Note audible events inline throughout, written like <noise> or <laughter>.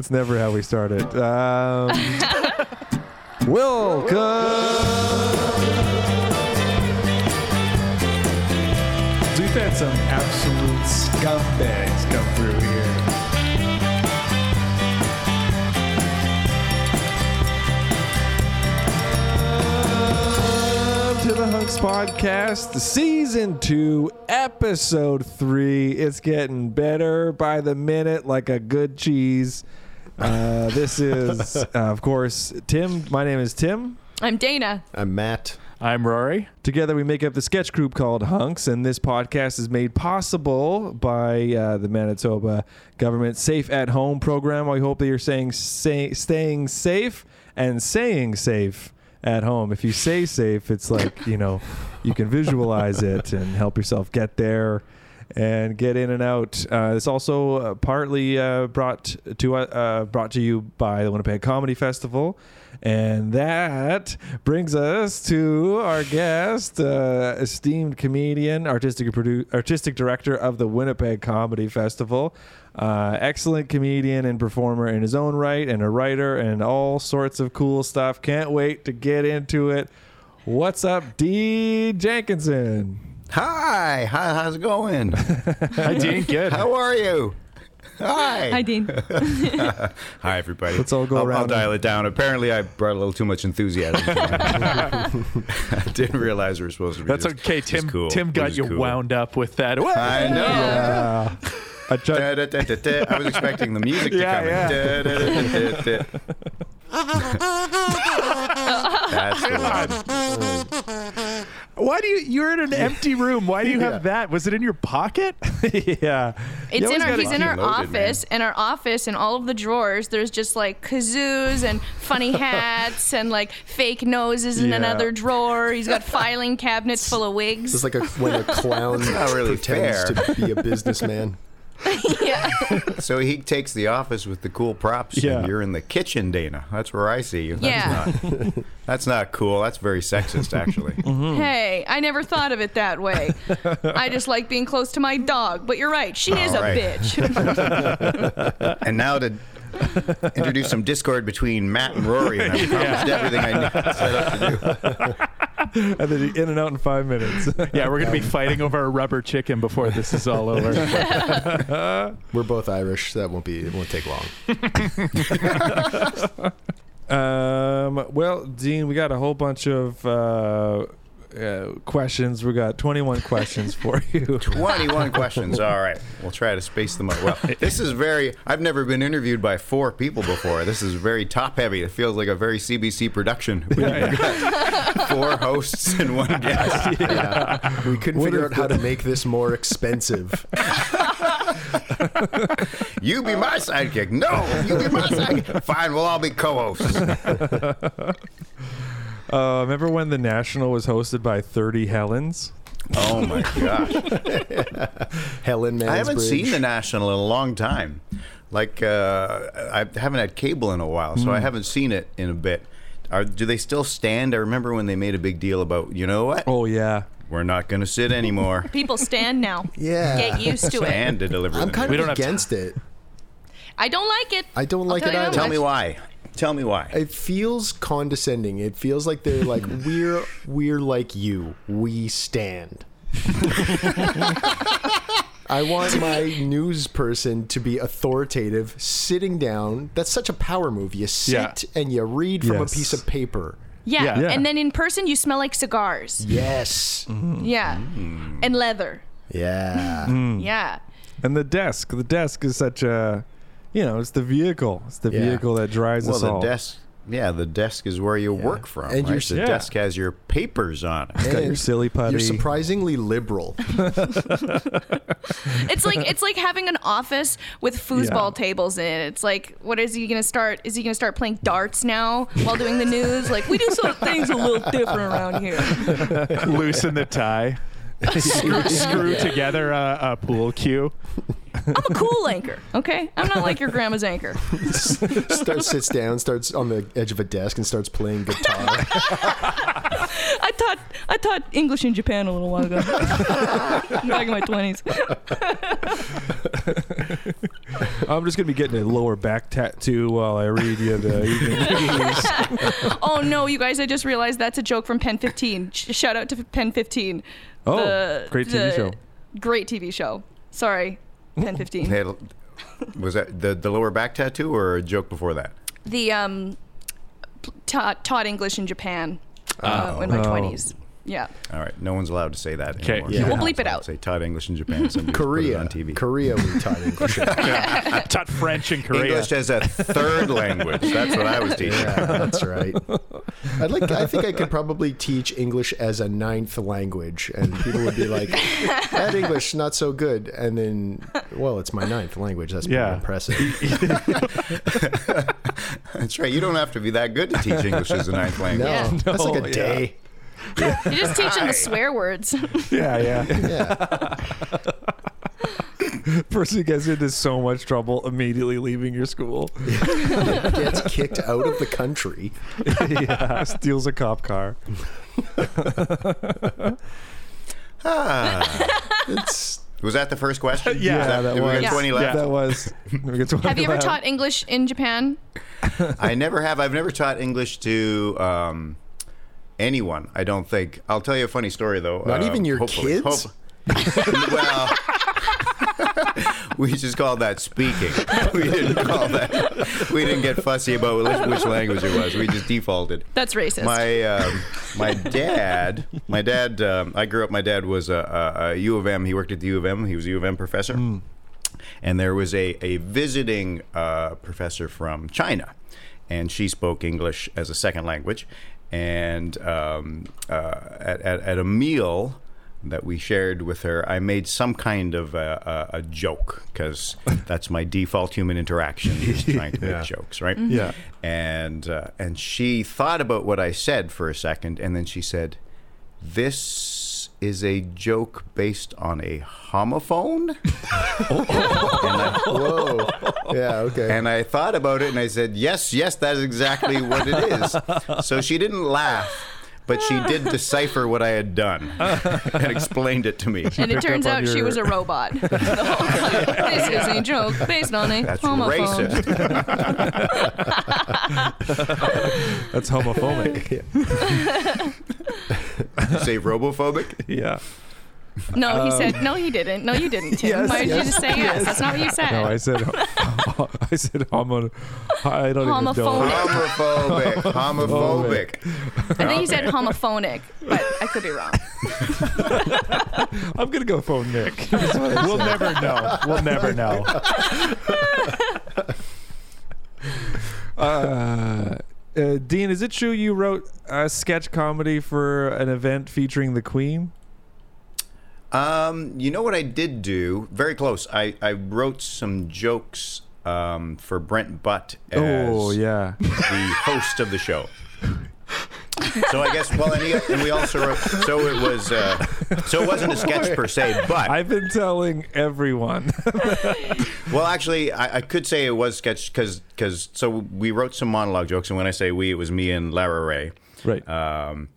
That's never how we start it. Um, <laughs> welcome. We've had some absolute scumbags come through here. To the Hunks Podcast, season two, episode three. It's getting better by the minute, like a good cheese. Uh, this is, <laughs> uh, of course, Tim. My name is Tim. I'm Dana. I'm Matt. I'm Rory. Together we make up the sketch group called Hunks, and this podcast is made possible by uh, the Manitoba government Safe at Home program. I hope that you're saying say, staying safe and saying safe at home. If you say safe, it's like, you know, you can visualize it and help yourself get there and get in and out. Uh, it's also uh, partly uh, brought to uh, brought to you by the Winnipeg Comedy Festival, and that brings us to our guest, uh, esteemed comedian, artistic produ- artistic director of the Winnipeg Comedy Festival. Uh, excellent comedian and performer in his own right, and a writer, and all sorts of cool stuff. Can't wait to get into it. What's up, D. Jenkinson? Hi, hi, how's it going? <laughs> Hi, Dean. <laughs> Good. How are you? Hi. Hi, Dean. <laughs> Hi, everybody. Let's all go I'll, around I'll dial it down. Apparently, I brought a little too much enthusiasm. I didn't realize we were supposed to be. That's this- okay. Tim cool. Tim got This you cool. wound up with that. I know. Yeah. I tried. Da, da, da, da, da. I was expecting the music to Yeah, come yeah. in. Da, da, da, da, da, da. That's the one. Why do you? You're in an empty room. Why do you have that? Was it in your pocket? <laughs> yeah. It's You in our he's in our loaded, office. In our office, in all of the drawers, there's just like kazoos and funny <laughs> hats and like fake noses in Yeah. another drawer. He's got <laughs> filing cabinets full of wigs. It's like a, when a clown really pretends fair. to be a businessman. <laughs> yeah. So he takes the office with the cool props. Yeah. And you're in the kitchen, Dana. That's where I see you. That's Yeah. Not, that's not cool. That's very sexist, actually. <laughs> Mm-hmm. Hey, I never thought of it that way. I just like being close to my dog. But you're right. She is All a bitch. <laughs> and now to introduce some discord between Matt and Rory. And I promised everything I knew- set up to do. And then in and out in five minutes. <laughs> yeah, we're gonna be fighting over a rubber chicken before this is all over. <laughs> We're both Irish. So that won't be. It won't take long. <laughs> um, well, Dean, we got a whole bunch of uh, uh, questions. We got 21 questions for <laughs> you. 21 questions. <laughs> All right. We'll try to space them out. Well, this is very, I've never been interviewed by four people before. This is very top heavy. It feels like a very CBC production. <laughs> We've got four hosts and one guest. We couldn't What figure out how to make this more expensive. You be my sidekick. No, you be my sidekick. Fine, we'll all be co hosts. Uh, remember when the National was hosted by 30 Helens? Oh my <laughs> gosh. Helen Mansbridge. I haven't seen the National in a long time. Like, uh, I haven't had cable in a while, so I haven't seen it in a bit. Are, do they still stand? I remember when they made a big deal about, you know what? Oh, yeah. We're not going to sit anymore. <laughs> People stand now. <laughs> Yeah. Get used to it. And to deliver I'm the kind news. of against it. I don't like it. I don't I'll like tell it either. Tell me why. Tell me why. It feels condescending. It feels like they're like <laughs> we're we're like you. We stand. <laughs> I want my news person to be authoritative, sitting down. That's such a power move. You sit and you read from Yes. a piece of paper. Yeah. Yeah. And then in person, you smell like cigars. Yes. Mm-hmm. Yeah. Mm. And leather. Yeah. Mm. Yeah. And the desk. The desk is such a, you know, it's the vehicle. It's the Yeah. vehicle that drives us. well, us the all. desk. Yeah, the desk is where you work from. And you're right? the yeah. desk has your papers on it. Got your silly putty. You're surprisingly liberal. <laughs> It's like it's like having an office with foosball tables in it. It's like, what is he gonna start? Is he gonna start playing darts now while doing the news? Like we do some <laughs> things a little different around here. <laughs> Loosen the tie. <laughs> screw, screw together a, a pool cue. I'm a cool anchor, okay? I'm not like your grandma's anchor. <laughs> starts sits down, starts on the edge of a desk, and starts playing guitar. <laughs> I taught I taught English in Japan a little while ago. I'm back in my twenties. I'm just gonna be getting a lower back tattoo while I read you the evening news. Oh no, you guys! I just realized that's a joke from PEN15. Sh- shout out to PEN15. Oh, The- great TV show. Great TV show. Sorry, <laughs> PEN15. They was that the, the lower back tattoo or a joke before that? the um p- taught taught English in Japan uh, in my Oh. twenties. Yeah. All right, no one's allowed to say that Okay. anymore. Yeah. We'll bleep it out. Say taught English in Japan. Somebody <laughs> just put it Korea. on TV. Korea, we taught <laughs> English. Taught French in Korea. English as a third <laughs> language. That's what I was teaching. Yeah, that's right. I'd like. I think I could probably teach English as a ninth language, and people would be like, "That English not so good." And then, well, it's my ninth language. That's pretty Yeah. impressive. That's right. You don't have to be that good to teach English as a ninth No, language. Yeah. that's like No, a day. <laughs> You're just teaching the swear words. <laughs> Yeah, yeah. Yeah. <laughs> Person gets into so much trouble immediately leaving your school. Gets kicked out of the country. yeah, steals a cop car. It's Was that the first question? Yeah, Was that did we was. got 20 left? That was. we get 20 Have you ever left. taught English in Japan? I never have. I've never taught English to um, anyone. I don't think. I'll tell you a funny story though. Not Uh, even your hopefully. kids? Hope- <laughs> well, <laughs> we just called that speaking. <laughs> We didn't call that. We didn't get fussy about which, which language it was. We just defaulted. That's racist. My um, my dad, my dad. Um, I grew up. My dad was a, a, a U of M. He worked at the U of M. He was a U of M professor, and there was a a visiting uh, professor from China, and she spoke English as a second language, and um, uh, at, at at a meal. That we shared with her, I made some kind of a, a, a joke because <laughs> that's my default human interaction, is <laughs> trying to make jokes, right? Yeah. and uh, and she thought about what I said for a second, and then she said, "This is a joke based on a homophone." <laughs> and, I, whoa. Yeah. Okay. and I thought about it, and I said, "Yes, yes, that is exactly what it is." <laughs> So she didn't laugh. But she did <laughs> decipher what I had done and explained it to me. and it turns up on out she was a robot. <laughs> The whole time. this is a joke based on a That's homophone. racist. <laughs> That's homophobic. Say robophobic? yeah. No, he said no. He didn't. No, you didn't, Tim. Yes, Why did you just say yes? That's not what you said. No, I said. <laughs> I said homo. I don't even know. Homophobic. Homophobic. Homophobic. I think he said homophonic, but I could be wrong. <laughs> I'm gonna go phone Nick. <laughs> We'll never know. We'll never know. Uh, uh, Dean, is it true you wrote a sketch comedy for an event featuring the Queen? Um, you know what I did do? Very close. I, I wrote some jokes um, for Brent Butt as Oh yeah. the host of the show. So I guess well, and, he, and we also wrote. So it was. Uh, so it wasn't a sketch per se, but I've been telling everyone. <laughs> well, actually, I, I could say it was sketch because so we wrote some monologue jokes, and when I say we, it was me and Lara Rae. right. Um,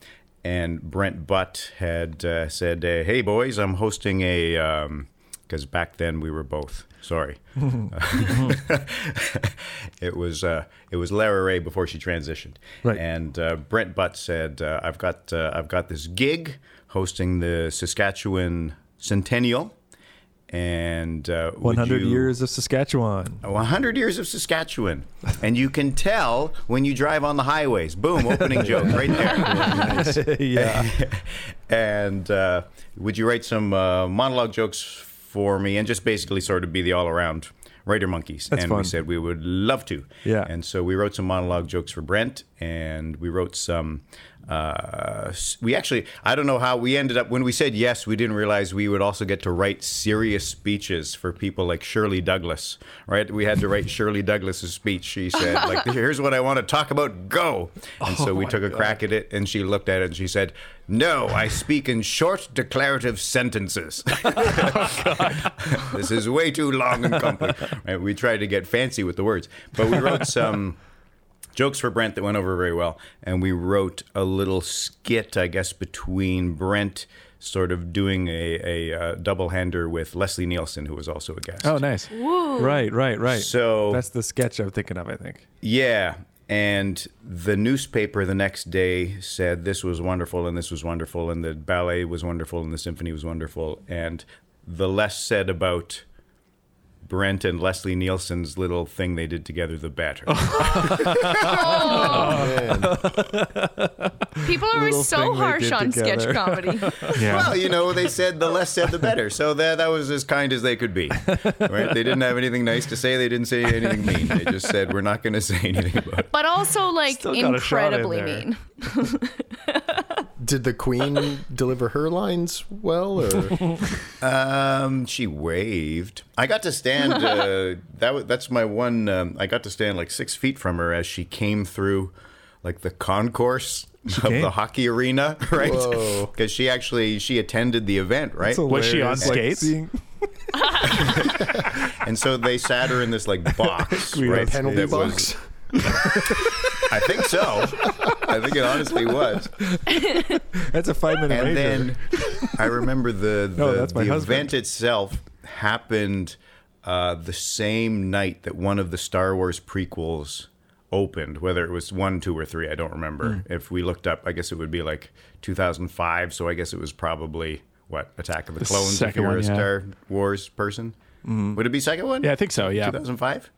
and Brent Butt had uh, said, uh, "Hey boys, I'm hosting a because back then we were both. Sorry. <laughs> <laughs> it was uh, it was Lara Rae before she transitioned, Right. and uh, Brent Butt said, uh, "I've got uh, I've got this gig hosting the Saskatchewan Centennial, and uh, 100 you- years of Saskatchewan. 100 years of Saskatchewan. And you can tell when you drive on the highways. Boom, opening <laughs> joke right there. <laughs> yeah. <laughs> and uh, would you write some uh, monologue jokes for me and just basically sort of be the all around writer monkeys? That's and fun. we said we would love to. Yeah. And so we wrote some monologue jokes for Brent and we wrote some. Uh, we actually, I don't know how we ended up. When we said yes, we didn't realize we would also get to write serious speeches for people like Shirley Douglas. Right? We had to write <laughs> Shirley Douglas's speech. She said, "Like, here's what I want to talk about. Go!" And so Oh we took a God. crack at it, and she looked at it and she said, "No, I speak in short declarative sentences. <laughs> this is way too long and complex." Right? We tried to get fancy with the words, but we wrote some jokes for Brent that went over very well, and we wrote a little skit, I guess, between Brent. Sort of doing a, a uh, double hander with Leslie Nielsen, who was also a guest. Oh, nice. Right, right, right. So That's the sketch I'm thinking of, I think. yeah. And the newspaper the next day said this was wonderful and this was wonderful and the ballet was wonderful and the symphony was wonderful. And the less said about Brent and Leslie Nielsen's little thing they did together, the better. <laughs> Oh. People are Little so harsh did on sketch together. comedy. <laughs> Well, you know, they said the less said, the better. So that, that was as kind as they could be. Right? They didn't have anything nice to say. They didn't say anything mean. They just said, we're not going to say anything about it. But also, like, Still got a shot in incredibly mean. <laughs> Did the Queen <laughs> deliver her lines well, or <laughs> Um, she waved. I got to stand. Uh, <laughs> that was, that's my one. Um, I got to stand like six feet from her as she came through, like the concourse of came? the hockey arena, right? Because she actually she attended the event, right? That's Was she on skates? Like and so they sat her in this like box, right? penalty that was- box? I think so. I think it honestly was. <laughs> That's a five minute and major. then I remember the <laughs> the, No, that's my the event itself happened uh, the same night that one of the Star Wars prequels opened. Whether it was one, two, or three, I don't remember. Hmm. If we looked up, I guess it would be like 2005. So I guess it was probably what Attack of the, The Clones. If you're one, a yeah. Star Wars person, Mm-hmm. would it be second one? Yeah, I think so. Yeah. 2005.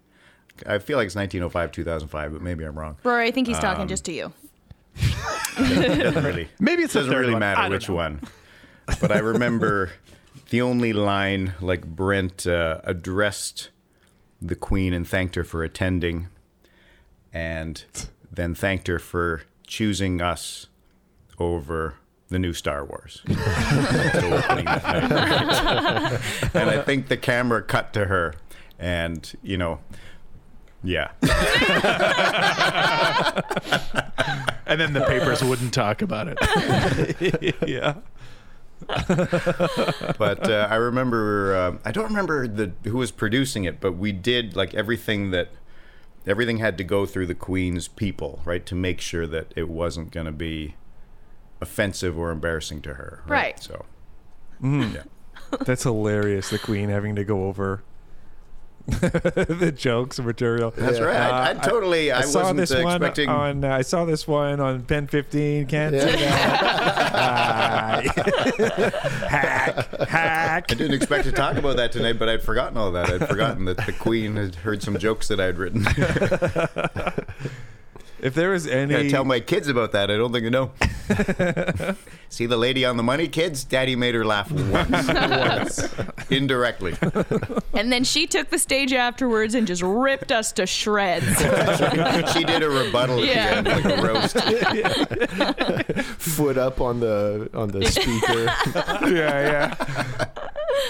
I feel like it's 1905, 2005, but maybe I'm wrong. Rory, I think he's talking Um, just to you. It doesn't <laughs> really. Maybe it's the doesn't really one. Matter which know. one. But I remember <laughs> the only line like Brent uh, addressed the Queen and thanked her for attending, and then thanked her for choosing us over the new Star Wars. <laughs> The opening that night. and I think the camera cut to her, and you know. Yeah. And then the papers wouldn't talk about it. <laughs> yeah. but uh, I remember uh, I don't remember the who was producing it, but we did like everything that everything had to go through the Queen's people, right, to make sure that it wasn't going to be offensive or embarrassing to her, right? Right. So Mm. Yeah. That's hilarious. The Queen having to go over <laughs> the jokes material. That's right. I- I totally- I saw wasn't this expecting- one on. Uh, I saw this one on PEN15. Can't Yeah. Ah, <laughs> <laughs> hack, hack. I didn't expect to talk about that tonight, but I'd forgotten all that. I'd forgotten that the Queen had heard some jokes that I'd written. If there is was any, I tell my kids about that. I don't think they know. <laughs> See the lady on the money, kids? Daddy made her laugh once. <laughs> once. Indirectly. And then she took the stage afterwards and just ripped us to shreds. <laughs> she did a rebuttal Yeah. at the end, like a roast. foot up on the on the speaker. yeah, yeah.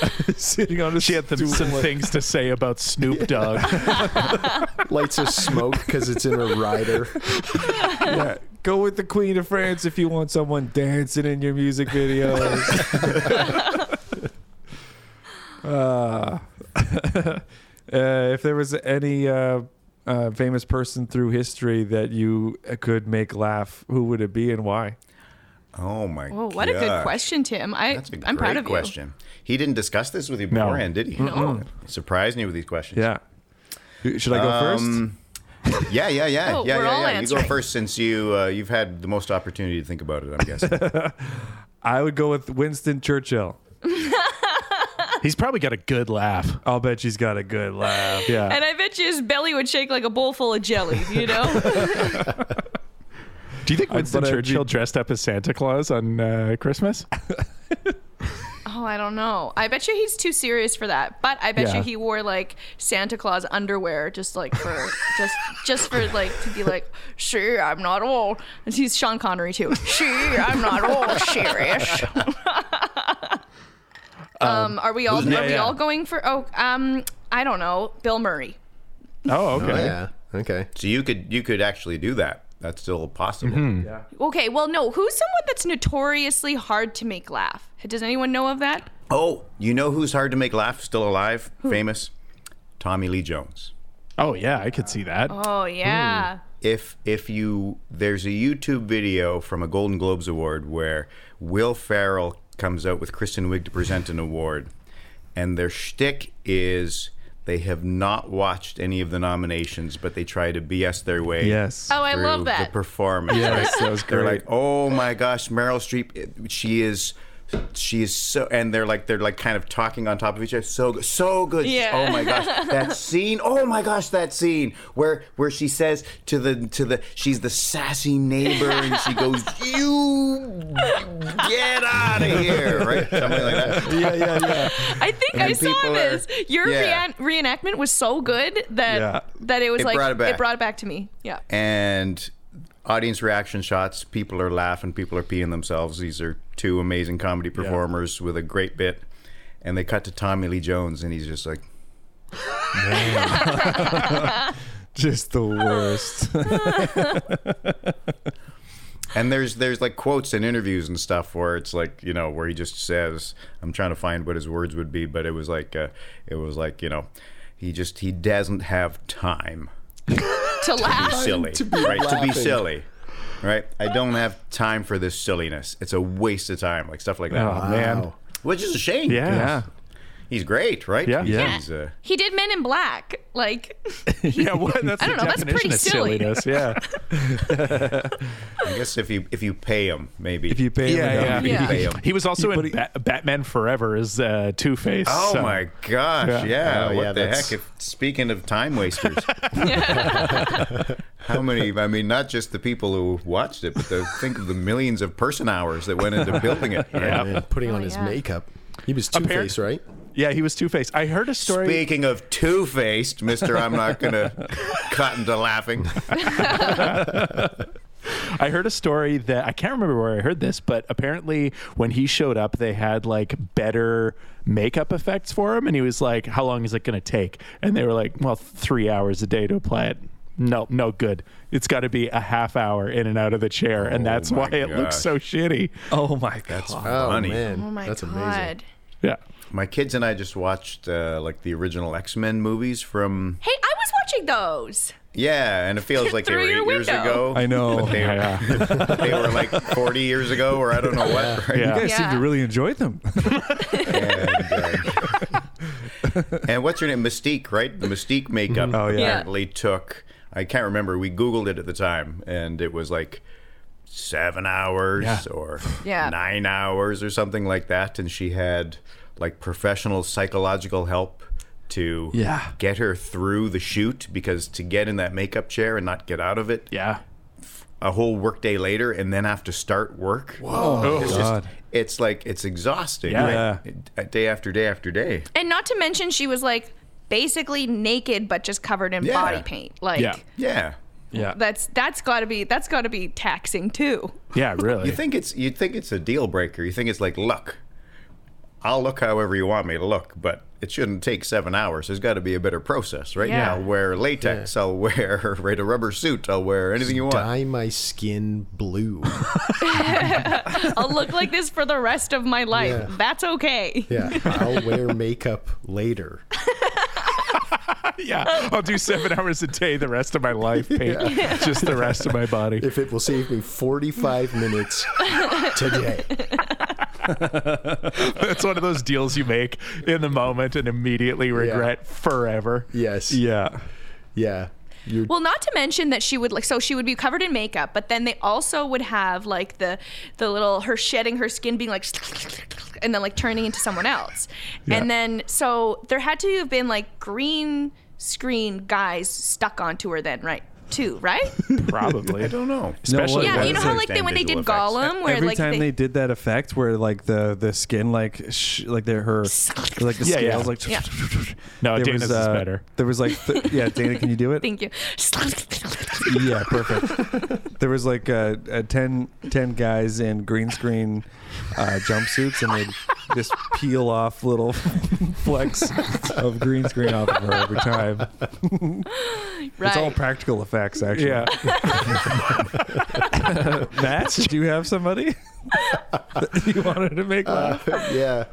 <laughs> Sitting on a She had some, some things to say about Snoop Dogg. <laughs> Lights of smoke because it's in a rider. <laughs> yeah. Go with the Queen of France if you want someone dancing in your music videos. uh, uh, if there was any uh, uh, famous person through history that you could make laugh, who would it be and why? Oh my Whoa, what a good question, Tim. I That's a I'm great proud of question. He didn't discuss this with you No. beforehand, did he? No. Surprised me with these questions. Yeah. Should I go Um, <laughs> Yeah, yeah, yeah, Oh, yeah, we're yeah, all yeah. You go first since you uh, you've had the most opportunity to think about it. I'm guessing. <laughs> I would go with Winston Churchill. <laughs> He's probably got a good laugh. I'll bet she's got a good laugh. Yeah. And I bet you his belly would shake like a bowl full of jelly, you know? Do you think I- Winston but I'd Churchill be- dressed up as Santa Claus on uh, Christmas? <laughs> oh, I don't know. I bet you he's too serious for that. But I bet Yeah. you he wore like Santa Claus underwear just like for just just for like to be like, sure, I'm not all and he's Sean Connery too. Sure, I'm not all <laughs> serious. <laughs> um, are we all who's are next? we Yeah, all going for oh um I don't know, Bill Murray. Oh, okay. Oh, yeah. Okay. so you could you could actually do that. That's still possible. Mm-hmm. Okay, well no, who's someone that's notoriously hard to make laugh? Does anyone know of that? Oh, you know who's hard to make laugh? Still alive, famous, Tommy Lee Jones. Oh, yeah, I could see that. Oh yeah. if if you there's a YouTube video from a Golden Globes award where Will Ferrell comes out with Kristen Wiig to present an award, and their shtick is they have not watched any of the nominations, but they try to BS their way. Yes. Oh, I love that. the performance. Yes, right? that was They're like, oh my gosh, Meryl Streep, she is. She is so, and they're like they're like kind of talking on top of each other. So good, so good. Yeah. Oh my gosh, <laughs> that scene. Oh my gosh, that scene where where she says to the to the she's the sassy neighbor and she <laughs> goes, "You get out of here!" Right, something like that. yeah, yeah, yeah. I think And I saw people are- this. Your Yeah. rea- reenactment was so good that Yeah. that it was It like brought it back. it brought it back to me. Yeah. and audience reaction shots. People are laughing. People are peeing themselves. These are two amazing comedy performers with a great bit. And they cut to Tommy Lee Jones, and he's just like, <laughs> Just the worst. <laughs> and there's there's like quotes and interviews and stuff where it's like you know where he just says, I'm trying to find what his words would be, but it was like uh, it was like you know, he just he doesn't have time <laughs> To to be silly, to be right? To be silly. Right, I don't have time for this silliness. It's a waste of time, like stuff like that. Oh, man. Which is a shame. Yeah. Yeah. He's great, right? Yeah. Yeah. He's, uh, He did Men in Black. Like <laughs> Yeah, what? That's <laughs> I the don't know, that's definition pretty of silly. silliness. Yeah. <laughs> I guess if you if you pay him, maybe. If you pay him yeah, enough. yeah. Yeah. You pay him. He was also in he- Ba- Batman Forever as uh, Two Face. Oh my gosh! Yeah. Yeah, Oh, what yeah, the that's- heck? If, speaking of time wasters, how many? I mean, not just the people who watched it, but the, think of the millions of person hours that went into building it. right? Yeah. Man, putting on Oh, his yeah. makeup. He was Two Apparent- Face, right? Yeah, he was two faced. I heard a story. Speaking of two faced, Mister, I'm not gonna <laughs> cut into laughing. <laughs> I heard a story that I can't remember where I heard this, but apparently when he showed up, they had like better makeup effects for him, and he was like, "How long is it going to take?" And they were like, "Well, three hours a day to apply it." No, no good. It's got to be a half hour in and out of the chair, and Oh that's my why it looks so shitty. Oh my god. That's Oh funny. man, Oh my that's god. amazing. Yeah. My kids and I just watched uh, like the original X Men movies from Hey, I was watching those. yeah, and it feels <laughs> like they Through were your eight years ago. I know. they, Yeah. <laughs> they were like 40 years ago, or I don't know what. Right? You Yeah. guys seem to really enjoy them. <laughs> and, uh, and what's her name? Mystique, right? The Mystique makeup Oh, yeah. Yeah. apparently took. I can't remember. We Googled it at the time, and it was like seven hours Yeah. or Yeah. nine hours or something like that. And she had like professional psychological help to Yeah. get her through the shoot because to get in that makeup chair and not get out of it Yeah. a whole workday later and then have to start work. Whoa. Oh, it's, just, it's like, it's exhausting. Yeah. right? Uh, day after day after day. And not to mention she was like basically naked but just covered in Yeah. body paint. Like Yeah. Yeah. Yeah. that's that's got to be that's got to be taxing too. Yeah, really. You think it's you think it's a deal breaker. You think it's like, look, I'll look however you want me to look, but it shouldn't take seven hours. There's got to be a better process, right? Yeah. I'll wear latex. I'll wear <laughs> right a rubber suit. I'll wear anything you want. Dye my skin blue. <laughs> I'll look like this for the rest of my life. Yeah. That's okay. Yeah, I'll wear makeup later. <laughs> yeah, I'll do seven hours a day the rest of my life. Paint just the rest of my body. If it will save me 45 minutes today. <laughs> That's one of those deals you make in the moment and immediately regret forever. Yes. Yeah. Yeah. You're, Well, not to mention that she would like so she would be covered in makeup, but then they also would have like the the little her shedding her skin being like and then like turning into someone else. And then so there had to have been like green screen guys stuck onto her then, right? Too, right? <laughs> Probably. I don't know. Especially yeah, you know how like they when they did effects. Gollum where Every like time they, they, did that effect where like the the skin like sh- like their her like the Yeah, yeah. scales like Yeah. No, there Dana's was, is uh, better. There was like th- yeah, Dana, can you do it? Thank you. <laughs> yeah, perfect. There was like uh, uh, 10, 10 guys in green screen uh, jumpsuits, and they'd just peel off little <laughs> flecks of green screen off of her every time. It's all practical effects, actually. Yeah. <laughs> Matt, did you have somebody that you wanted to make laugh? <laughs> yeah.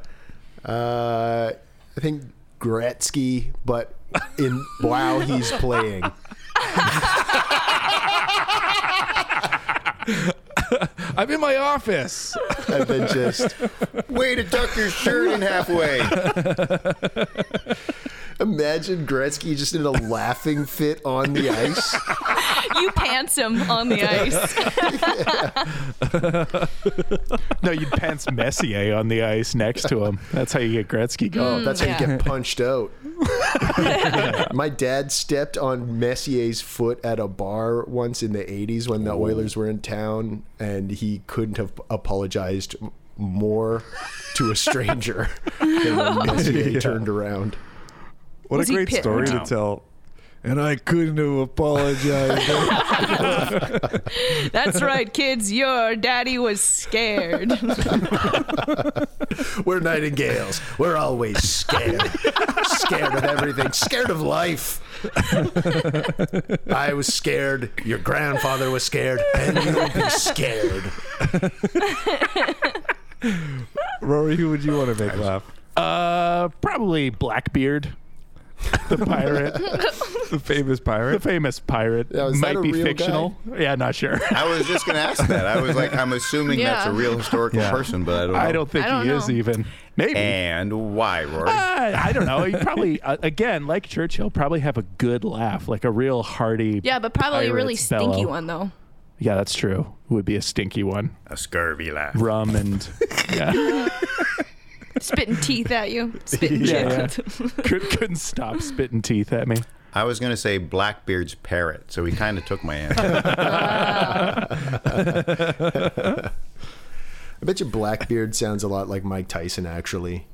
Uh, I think Gretzky, but in while he's playing. I'm in my office. And then just Way to tuck your shirt in halfway. imagine Gretzky just in a laughing fit on the ice. you pants him on the ice. No, you'd pants Messier on the ice next to him. That's how you get Gretzky going. Mm, that's how yeah. you get punched out. <laughs> My dad stepped on Messier's foot at a bar once in the 80s when the Oilers were in town, and he couldn't have apologized more to a stranger <laughs> than when Messier turned around. What Was a great pit- story to Wow. tell. And I couldn't have apologized. <laughs> That's right, kids. Your daddy was scared. <laughs> We're nightingales. We're always scared. scared of everything. Scared of life. I was scared. Your grandfather was scared. And you'll be scared. Rory, who would you want to make laugh? Uh, probably Blackbeard, <laughs> the pirate, <laughs> The famous pirate. the famous pirate. Yeah, is that Might a be real fictional. Yeah, not sure. <laughs> I was just going to ask that. I was like, I'm assuming that's a Yeah. real historical Yeah. person, but I don't know. I don't think I don't he is know. even. Maybe. And why, Rory? Uh, I don't know. He probably, uh, again, like Churchill, probably have a good laugh, like a real hearty. yeah, but probably a really pirate's stinky bellow. one though. Yeah, that's true. Would be a stinky one. a scurvy laugh. Rum and yeah, Spitting teeth at you. Spitting Yeah, shit. <laughs> Could, couldn't stop spitting teeth at me. I was going to say Blackbeard's parrot, so he kind of took my answer. <laughs> <laughs> I bet you Blackbeard sounds a lot like Mike Tyson, actually.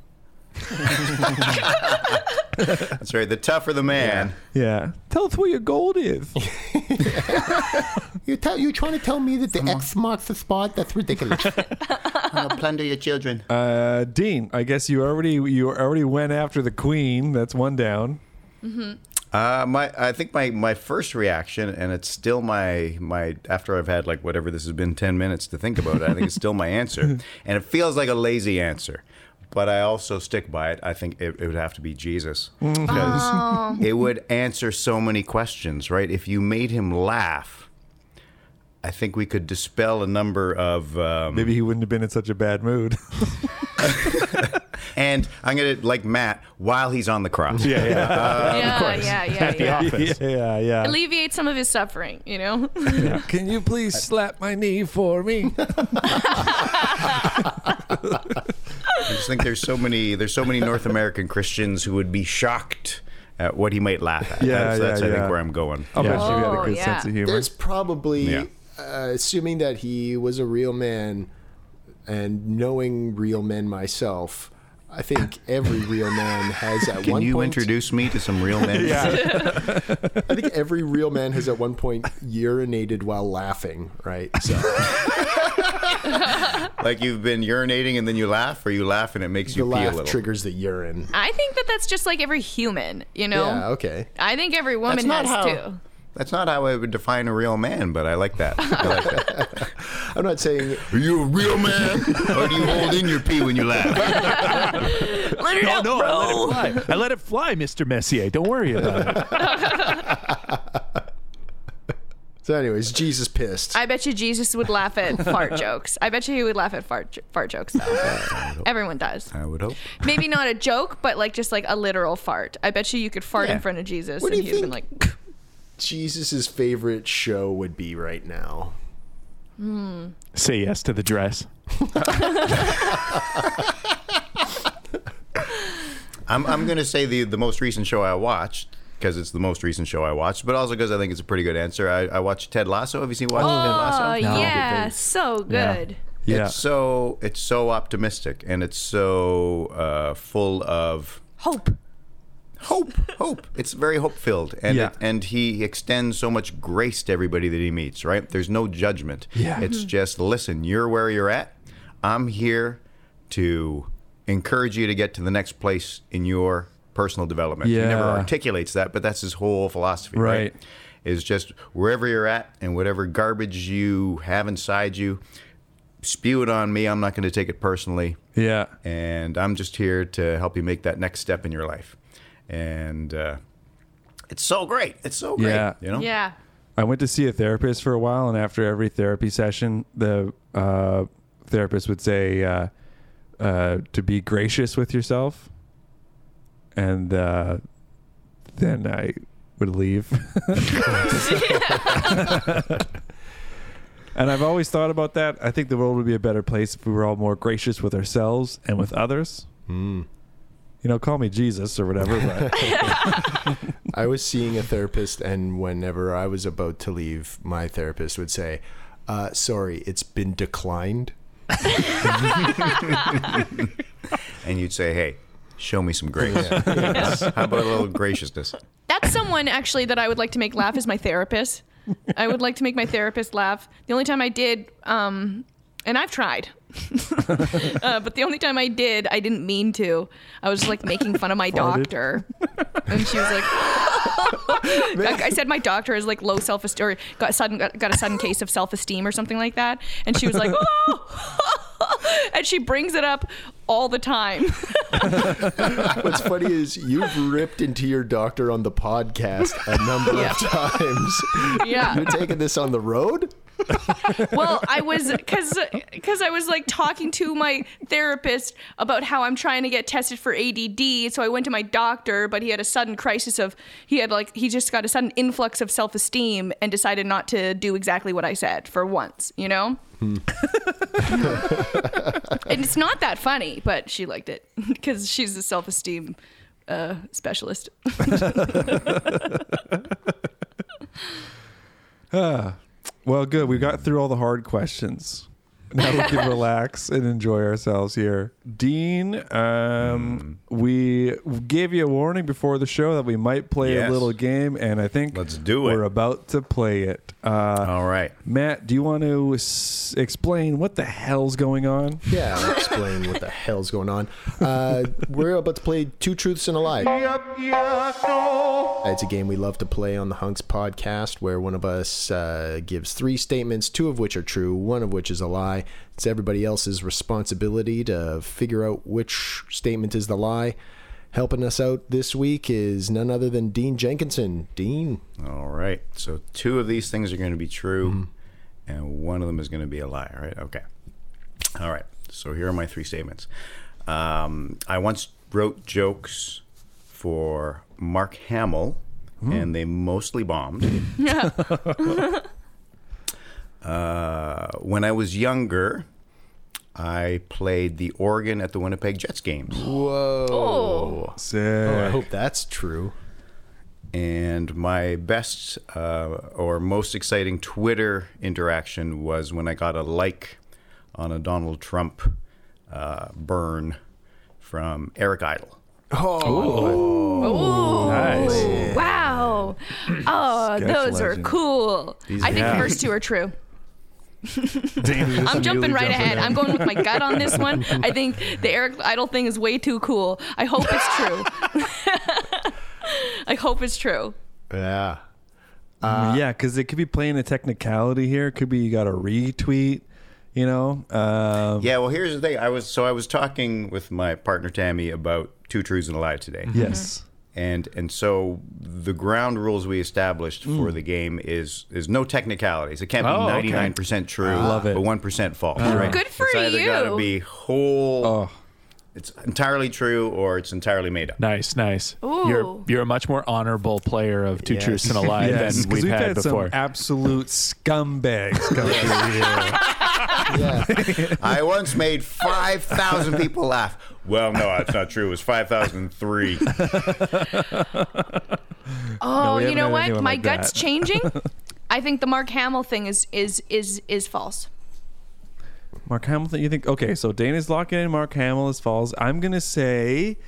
That's right. The tougher the man. Yeah. Tell us where your gold is. <laughs> You tell you trying to tell me that the X marks the spot? That's ridiculous. <laughs> I'll plunder your children. Uh, Dean, I guess you already you already went after the queen. That's one down. Uh, my, I think my, my first reaction, and it's still my my after I've had like whatever this has been ten minutes to think about it. I think it's still my answer, <laughs> and it feels like a lazy answer, but I also stick by it. I think it, it would have to be Jesus because it would answer so many questions, right? If you made him laugh, I think we could dispel a number of um, Maybe he wouldn't have been in such a bad mood. <laughs> and I'm gonna like Matt while he's on the cross. <laughs> Yeah, yeah. yeah, yeah, yeah, the yeah. office. <laughs> yeah, yeah. Alleviate some of his suffering, you know? Can you please slap my knee for me? I just think there's so many there's so many North American Christians who would be shocked at what he might laugh at. Yeah, that's, that's yeah, I yeah. think where I'm going. I'll bet you had Oh, a good yeah. sense of humor. There's probably, Yeah. uh, assuming that he was a real man, and knowing real men myself, I think every real man has at <laughs> Can one Can you point. introduce me to some real men? <laughs> yeah. I think every real man has at one point urinated while laughing, right? So <laughs> Like you've been urinating and then you laugh, or you laugh and it makes the you pee a laugh little. triggers the urine. I think that that's just like every human, you know? Yeah, okay. I think every woman not has how- too. That's not how I would define a real man, but I like that. I like that. <laughs> I'm not saying Are you a real man, or do you hold in your pee when you laugh? <laughs> let it no, out, no, bro. I let it fly. I let it fly, Mr. Messier. Don't worry about it. <laughs> So, anyways, Jesus pissed. I bet you Jesus would laugh at fart jokes. I bet you he would laugh at fart jo- fart jokes though. Everyone does. I would hope. Maybe not a joke, but like just like a literal fart. I bet you you could fart Yeah. in front of Jesus What and he'd been like, Jesus' favorite show would be right now. Say yes to the dress. <laughs> I'm, I'm going to say the, the most recent show I watched because it's the most recent show I watched, but also because I think it's a pretty good answer. I, I watched Ted Lasso. Have you seen watched Ted Lasso? "Oh yeah, so good." Yeah. It's so it's so optimistic and it's so uh, full of Hope. Hope. Hope. It's very hope filled, and Yeah. it, and he extends so much grace to everybody that he meets. Right? There's no judgment. Yeah. It's mm-hmm. just listen. You're where you're at. I'm here to encourage you to get to the next place in your personal development. Yeah. He never articulates that, but that's his whole philosophy. Right. Right. Is just wherever you're at and whatever garbage you have inside you, spew it on me. I'm not going to take it personally Yeah. and I'm just here to help you make that next step in your life. And uh, it's so great. It's so great. Yeah. You know. Yeah. I went to see a therapist for a while, and after every therapy session, the uh, therapist would say uh, uh, to be gracious with yourself, and uh, then I would leave. <laughs> and I've always thought about that. I think the world would be a better place if we were all more gracious with ourselves and with others. Hmm. You know, call me Jesus or whatever. But <laughs> I was seeing a therapist, and whenever I was about to leave, my therapist would say, uh, "Sorry, it's been declined." <laughs> And you'd say, "Hey, show me some grace. How about a little graciousness?" That's someone actually that I would like to make laugh is my therapist. I would like to make my therapist laugh. The only time I did, um, and I've tried, <laughs> uh, but the only time I did, I didn't mean to. I was just like making fun of my <laughs> doctor, and she was like, <laughs> I, I said my doctor is like low self esteem or got sudden got, got a sudden case of self esteem or something like that, and she was like, oh, and she brings it up all the time. What's funny is you've ripped into your doctor on the podcast a number Yeah. of times. Yeah. You're taking this on the road? Well, I was because because I was like talking to my therapist about how I'm trying to get tested for ADD. So I went to my doctor, but he had a sudden crisis of he had like he just got a sudden influx of self esteem and decided not to do exactly what I said for once. You know. and it's not that funny, but she liked it because she's a self esteem uh, specialist. <laughs> <laughs> Ah, well, good. We got through all the hard questions. Now we can relax and enjoy ourselves here. Dean, um, we gave you a warning before the show that we might play a little game, and I think Let's do it. we're about to play it. Uh, All right. Matt, do you want to s- explain what the hell's going on? Yeah, I'll explain what the hell's going on. Uh, we're about to play Two Truths and a Lie. It's a game we love to play on the Hunks podcast where one of us uh, gives three statements, two of which are true, one of which is a lie. It's everybody else's responsibility to figure out which statement is the lie. Helping us out this week is none other than Dean Jenkinson. Dean. All right. So two of these things are going to be true, and one of them is going to be a lie. Right? Okay. All right. So here are my three statements. Um, I once wrote jokes for Mark Hamill, and they mostly bombed. <laughs> <laughs> <laughs> uh, when I was younger, I played the organ at the Winnipeg Jets games. Whoa. Sick. Oh, I hope that's true. And my best uh, or most exciting Twitter interaction was when I got a like on a Donald Trump uh, burn from Eric Idle. Oh, Nice. wow! Oh, Sketch those legend. are cool. I think yeah. the first two are true. <laughs> Dean, I'm jumping right jumping ahead. in. I'm going with my gut on this one. <laughs> I think the Eric Idle thing is way too cool. I hope it's true. <laughs> I hope it's true. Yeah. Mm, uh, yeah, because it could be playing a technicality here. It could be you got a retweet. You know. Um, Yeah, well, here's the thing. I was so I was talking with my partner Tammy about two truths and a lie today. Yes. Mm-hmm. And and so the ground rules we established for hmm. the game is is no technicalities. It can't be Oh, okay. ninety nine percent true, love it. but one percent false. All right? Good for it's either got to be whole. Oh. It's entirely true or it's entirely made up. Nice, nice. Ooh. You're you're a much more honorable player of two Yes. truths and a lie Yes, than 'cause we've, we've had, had before. some absolute scumbags come <laughs> through here. <laughs> Yeah. I once made five thousand people laugh. Well, no, that's not true. It was five thousand three. <laughs> Oh, we you know what? My like gut's that. changing. <laughs> I think the Mark Hamill thing is is is is false. Mark Hamilton, you think? Okay, so Dana's locking in Mark Hamill is false. I'm gonna say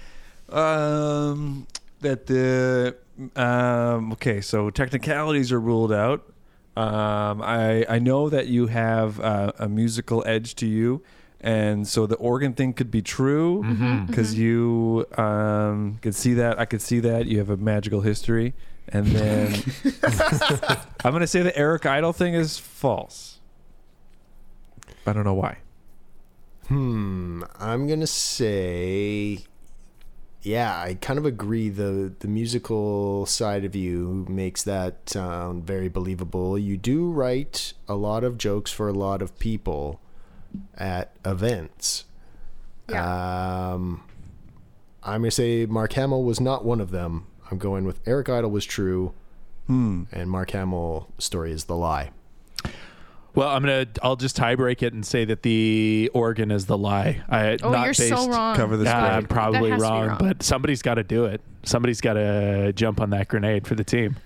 um, that the um, okay, so technicalities are ruled out. Um, I I know that you have uh, a musical edge to you, and so the organ thing could be true because you um, could see that. I could see that you have a magical history, and then <laughs> I'm gonna say the Eric Idle thing is false. I don't know why. Hmm. I'm gonna say, yeah, I kind of agree. the The musical side of you makes that sound very believable. You do write a lot of jokes for a lot of people at events. Um, I'm gonna say Mark Hamill was not one of them. I'm going with Eric Idle was true, Hmm. and Mark Hamill story is the lie. Well, I'm gonna. I'll just tie break it and say that the organ is the lie. I oh, not you're based, so wrong. Cover the nah, I'm probably That has to be wrong, wrong. but somebody's got to do it. Somebody's got to jump on that grenade for the team.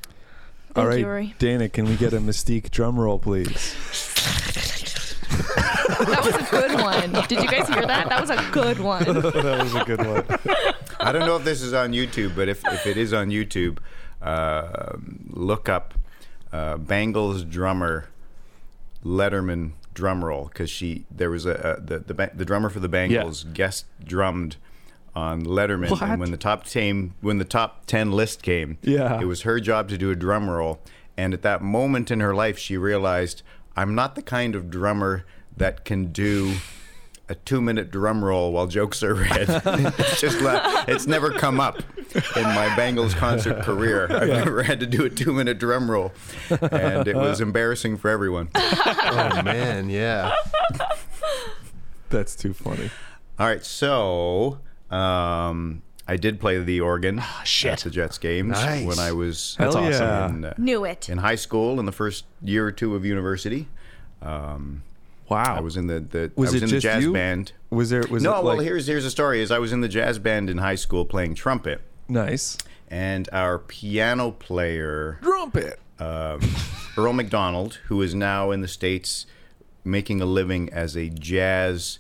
All Thank right, you, Dana, can we get a Mystique drum roll, please? <laughs> That was a good one. Did you guys hear that? That was a good one. <laughs> that was a good one. I don't know if this is on YouTube, but if, if it is on YouTube, uh, look up uh, Bangles drummer Letterman drum roll because she there was a, a the, the the drummer for the Bangles guest drummed on Letterman, What? and when the top ten when the top ten list came, Yeah. it was her job to do a drum roll, and at that moment in her life, she realized I'm not the kind of drummer that can do a two minute drum roll while jokes are read. <laughs> it's just like, it's never come up in my Bangles concert career. I've never had to do a two minute drum roll, and it was embarrassing for everyone. <laughs> Oh man, yeah. That's too funny. All right, so um, I did play the organ at the Jets games Nice. when I was Hell yeah. in, uh, Knew it. in high school in the first year or two of university. Um, Wow. I was in the, the Was I was it in just the jazz you? band. Was there? Was no, well like, here's here's the story. Is I was in the jazz band in high school playing trumpet, nice and our piano player trumpet. um, Earl McDonald, who is now in the states making a living as a jazz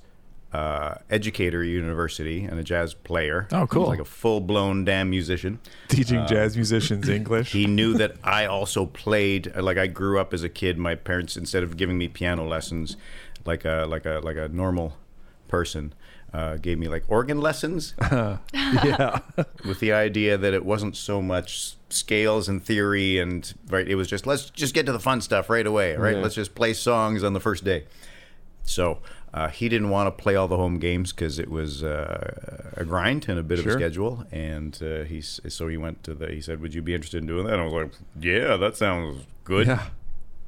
uh, educator at university and a jazz player. Oh, cool. Like a full blown damn musician. Teaching jazz musicians <clears throat> English. He knew that I also played. Like I grew up as a kid. My parents, instead of giving me piano lessons, like a like a like a normal person, uh, gave me like organ lessons <laughs> yeah. <laughs> with the idea that it wasn't so much scales and theory and right. It was just let's just get to the fun stuff right away. Right. Yeah. Let's just play songs on the first day. So. Uh, he didn't want to play all the home games because it was uh, a grind and a bit of a schedule. And uh, he's so he went to the. He said, "Would you be interested in doing that?" And I was like, "Yeah, that sounds good." Yeah.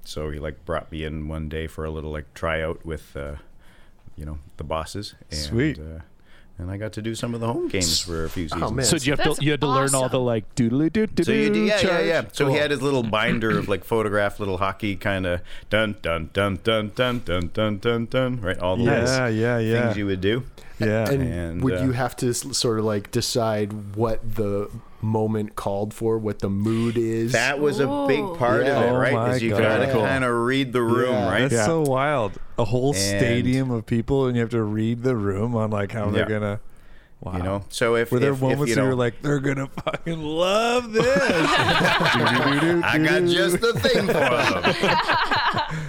So he like brought me in one day for a little like tryout with, uh, you know, the bosses. And, Sweet. And I got to do some of the home games for a few seasons. Oh, man. So you have That's to you had to learn all the like doodly doo doo So you do, yeah, yeah, yeah. So he had his little binder of <laughs> like photographed little hockey kind of dun dun dun dun dun dun dun dun dun. Right, all the Yeah, little yeah, yeah. things you would do. Yeah. And, And, would uh, you have to sort of like decide what the moment called for, what the mood is? That was a big part Yeah. of it, Oh right? my Is you gotta kind of read the room, Yeah. right? That's so wild. A whole And- stadium of people, and you have to read the room on like how they're gonna. Wow. You know, so if Were there if, moments if, you where know, you're like, they're gonna fucking love this? <laughs> I got just the thing for them. <laughs>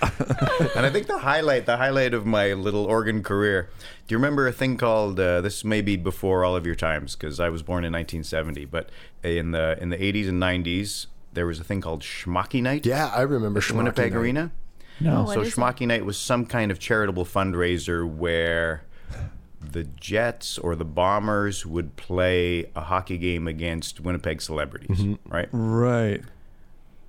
<laughs> and I think the highlight, the highlight of my little organ career. Do you remember a thing called? Uh, this may be before all of your times because I was born in 1970. But in the in the 80s and 90s, there was a thing called Schmockey Night. Yeah, I remember at the Winnipeg Night. Arena. No. what so is it? Schmockey Night was some kind of charitable fundraiser where the Jets or the Bombers would play a hockey game against Winnipeg celebrities, right? Right.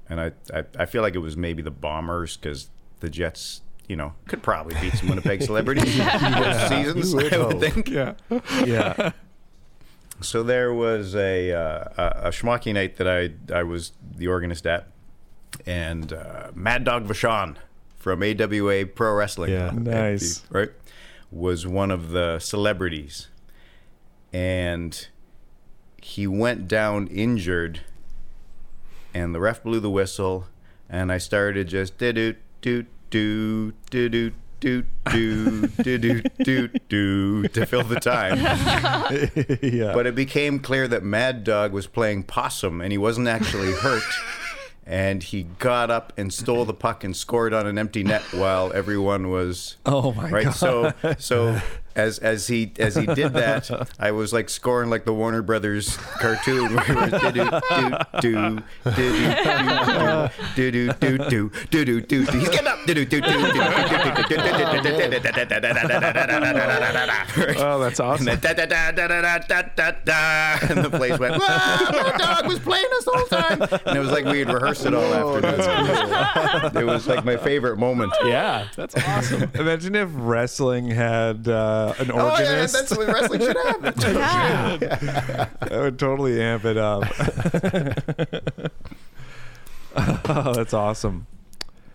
And I, I, I feel like it was maybe the Bombers because the Jets, you know, could probably beat some Winnipeg celebrities <laughs> most seasons, would I would hope. think. Yeah. <laughs> Yeah. So there was a uh, a, Schmockey night that I I was the organist at, and uh, Mad Dog Vachon from AWA Pro Wrestling, Yeah. Nice. right, was one of the celebrities, and he went down injured, and the ref blew the whistle, and I started just do do do do do do do do do do do do to fill the time. <laughs> yeah. But it became clear that Mad Dog was playing possum and he wasn't actually hurt. and he got up and stole the puck and scored on an empty net while everyone was Oh my right. god. So so as as he as he did that, I was like scoring like the Warner Brothers cartoon where it was do do do do do do do do do do do do. He's getting up. Do do do do Oh, that's awesome. and the place went. "Ah, Mad Dog was playing us the whole time, and it was like we had rehearsed it all afternoon. It was like my favorite moment. Yeah, that's awesome. Imagine if wrestling had uh, Uh, an organist. Oh yeah, organist. that's what wrestling should have. <laughs> Yeah. that would totally amp it up. <laughs> oh, that's awesome.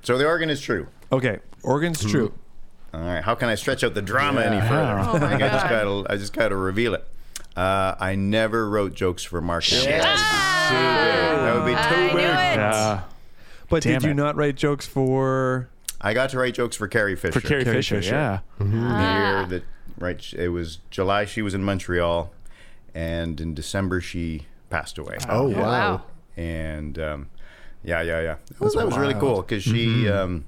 So the organ is true. Okay, organ's hmm. true. All right, how can I stretch out the drama any further? Oh my <laughs> I think I just gotta, I just gotta reveal it. Uh, I never wrote jokes for Mark. Ah! That would be too I big. knew it. Yeah. But Damn did you it. not write jokes for? I got to write jokes for Carrie Fisher. For Carrie Carrie Fisher, Fisher. yeah. Ah. the year that right it was July she was in Montreal and in December she passed away. Oh wow. Wow. And um, yeah, yeah, yeah. That was, that was really cool because she um,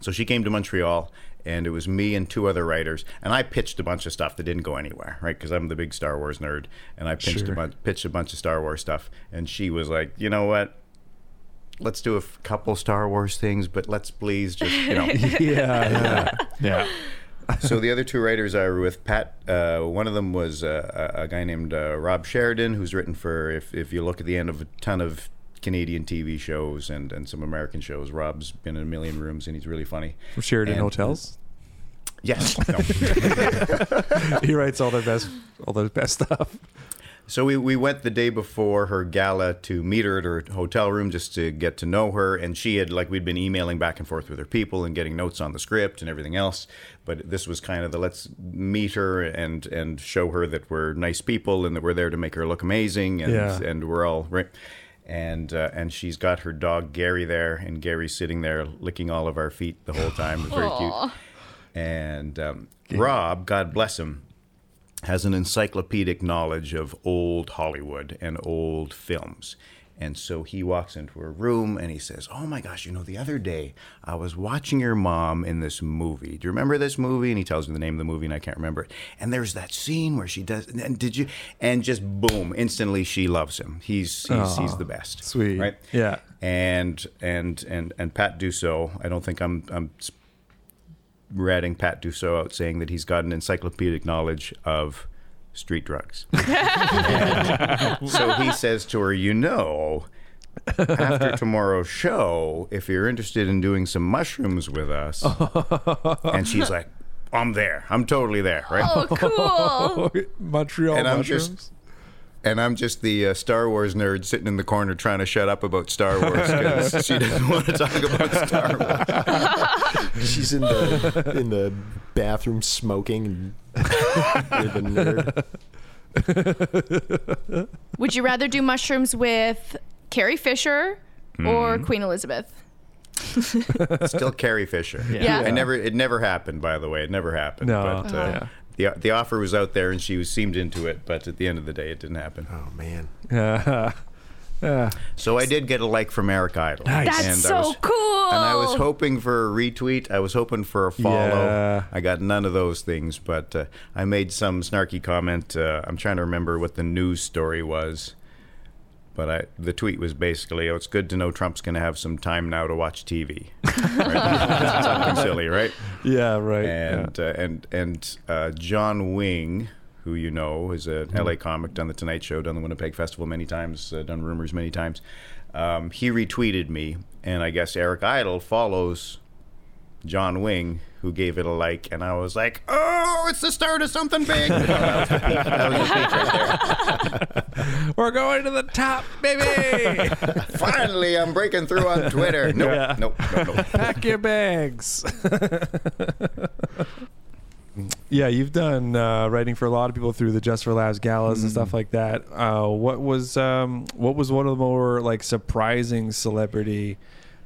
so she came to Montreal and it was me and two other writers and I pitched a bunch of stuff that didn't go anywhere, right? Because I'm the big Star Wars nerd and I pitched Sure. a bunch pitched a bunch of Star Wars stuff and she was like, "You know what? Let's do a f- couple Star Wars things, but let's please just, you know, <laughs> yeah, Yeah, <laughs> Yeah. So the other two writers I were with, Pat. Uh, one of them was uh, a, a guy named uh, Rob Sheridan, who's written for. If if you look at the end of a ton of Canadian TV shows and, and some American shows, Rob's been in a million rooms and he's really funny. From Sheridan And- Hotels. Yes. <laughs> No. <laughs> he writes all their best, all their best stuff. So we, we went the day before her gala to meet her at her hotel room just to get to know her. And she had, like, we'd been emailing back and forth with her people and getting notes on the script and everything else. But this was kind of the let's meet her and, and show her that we're nice people and that we're there to make her look amazing. And, Yeah. and we're all right. And, uh, and she's got her dog Gary there, and Gary's sitting there licking all of our feet the whole time. It was very cute. And um, Rob, God bless him, has an encyclopedic knowledge of old Hollywood and old films. And so he walks into her room and he says, Oh my gosh, you know, the other day I was watching your mom in this movie. Do you remember this movie? And he tells me the name of the movie and I can't remember it. And there's that scene where she does, and did you? And just boom, instantly she loves him. He's he's, he's the best. sweet. Right? Yeah. And and and and Pat Dussault, I don't think I'm I'm ratting Pat Dussault out saying that he's got an encyclopedic knowledge of street drugs. <laughs> So he says to her, You know, after tomorrow's show, if you're interested in doing some mushrooms with us, <laughs> and she's like, I'm there. I'm totally there, right? Oh, cool. <laughs> Montreal And I'm mushrooms. just- And I'm just the uh, Star Wars nerd sitting in the corner trying to shut up about Star Wars because she doesn't want to talk about Star Wars. <laughs> She's in the in the bathroom smoking. You're the nerd. Would you rather do mushrooms with Carrie Fisher or Hmm. Queen Elizabeth? Still Carrie Fisher. Yeah. I never. It never happened. By the way, it never happened. No. But, uh, Yeah. The, the offer was out there and she was seemed into it, but at the end of the day, it didn't happen. Oh man. Yeah. <laughs> yeah. So I did get a like from Eric Idle. That's and so was, cool. And I was hoping for a retweet. I was hoping for a follow. Yeah. I got none of those things, but uh, I made some snarky comment. Uh, I'm trying to remember what the news story was. But I, the tweet was basically, "Oh, it's good to know Trump's going to have some time now to watch TV." <laughs> Right? Something silly, right? Yeah, right. And uh, and and uh, John Wing, who you know is a LA comic, done the Tonight Show, done the Winnipeg Festival many times, uh, done Rumors many times. Um, he retweeted me, and I guess Eric Idle follows John Wing, who gave it a like, and I was like, "Oh, it's the start of something big." <laughs> that was the peak. That was the peak right. <laughs> We're going to the top, baby. <laughs> Finally, I'm breaking through on Twitter. Nope, Yeah. nope, nope, nope. Pack your bags. yeah, you've done uh, writing for a lot of people through the Just for Laughs galas and stuff like that. Uh, what was um, what was one of the more like surprising celebrity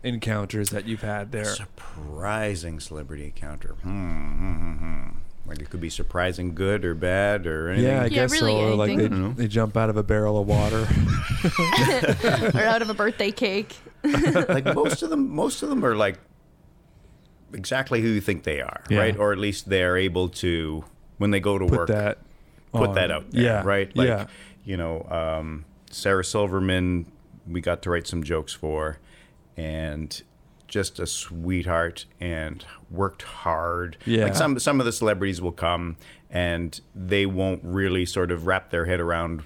encounters that you've had there? Surprising celebrity encounter. Hmm, hmm, hmm, hmm. Like it could be surprising good or bad or anything. Yeah, I Yeah, guess really so. Or like they, anything. they jump out of a barrel of water. <laughs> or out of a birthday cake. <laughs> like most of them most of them are like exactly who you think they are Yeah. right or at least they're able to when they go to Put work that put on. that out there, Yeah, right like yeah. you know um, sarah silverman we got to write some jokes for and just a sweetheart and worked hard Yeah. like some some of the celebrities will come and they won't really sort of wrap their head around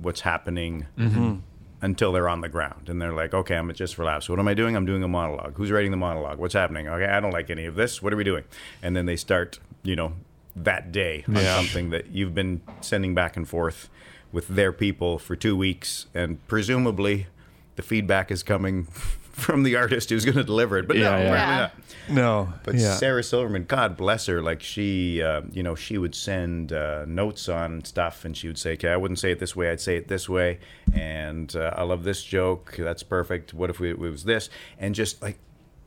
what's happening Mm-hmm. until they're on the ground and they're like, okay, I'm just for laughs. What am I doing? I'm doing a monologue. Who's writing the monologue? What's happening? Okay, I don't like any of this. What are we doing? And then they start, you know, that day on Yeah. something that you've been sending back and forth with their people for two weeks, and presumably the feedback is coming from the artist who's going to deliver it. But no, Yeah, yeah. apparently Yeah. not. No, But yeah. Sarah Silverman, God bless her, like she, uh, you know, she would send uh, notes on stuff, and she would say, "Okay, I wouldn't say it this way. I'd say it this way." And uh, I love this joke. That's perfect. What if we, it was this? And just like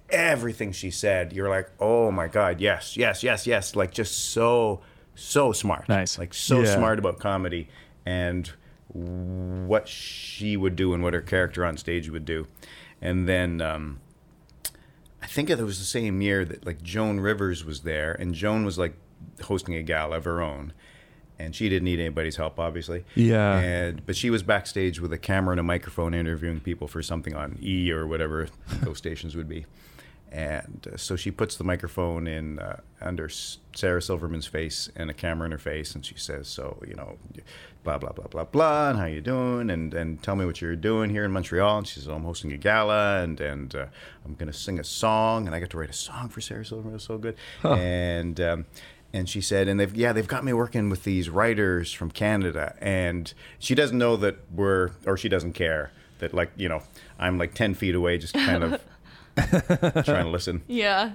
everything she said, you're like, "Oh my God, yes, yes, yes, yes!" Like just so, so smart. Nice. Like so Yeah. smart about comedy and what she would do and what her character on stage would do. And then. Um, I think it was the same year that like Joan Rivers was there, and Joan was like hosting a gala of her own, and she didn't need anybody's help, obviously. Yeah. And but she was backstage with a camera and a microphone, interviewing people for something on E or whatever <laughs> those stations would be. And uh, so she puts the microphone in uh, under Sarah Silverman's face and a camera in her face, and she says, "So you know, blah blah blah blah blah, and how you doing? And and tell me what you're doing here in Montreal." And she says, oh, "I'm hosting a gala, and and uh, I'm gonna sing a song, and I got to write a song for Sarah Silverman. It was so good." And um, and she said, and they've yeah, they've got me working with these writers from Canada, and she doesn't know that we're or she doesn't care that like you know I'm like ten feet away, just kind of <laughs> <laughs> trying to listen. Yeah.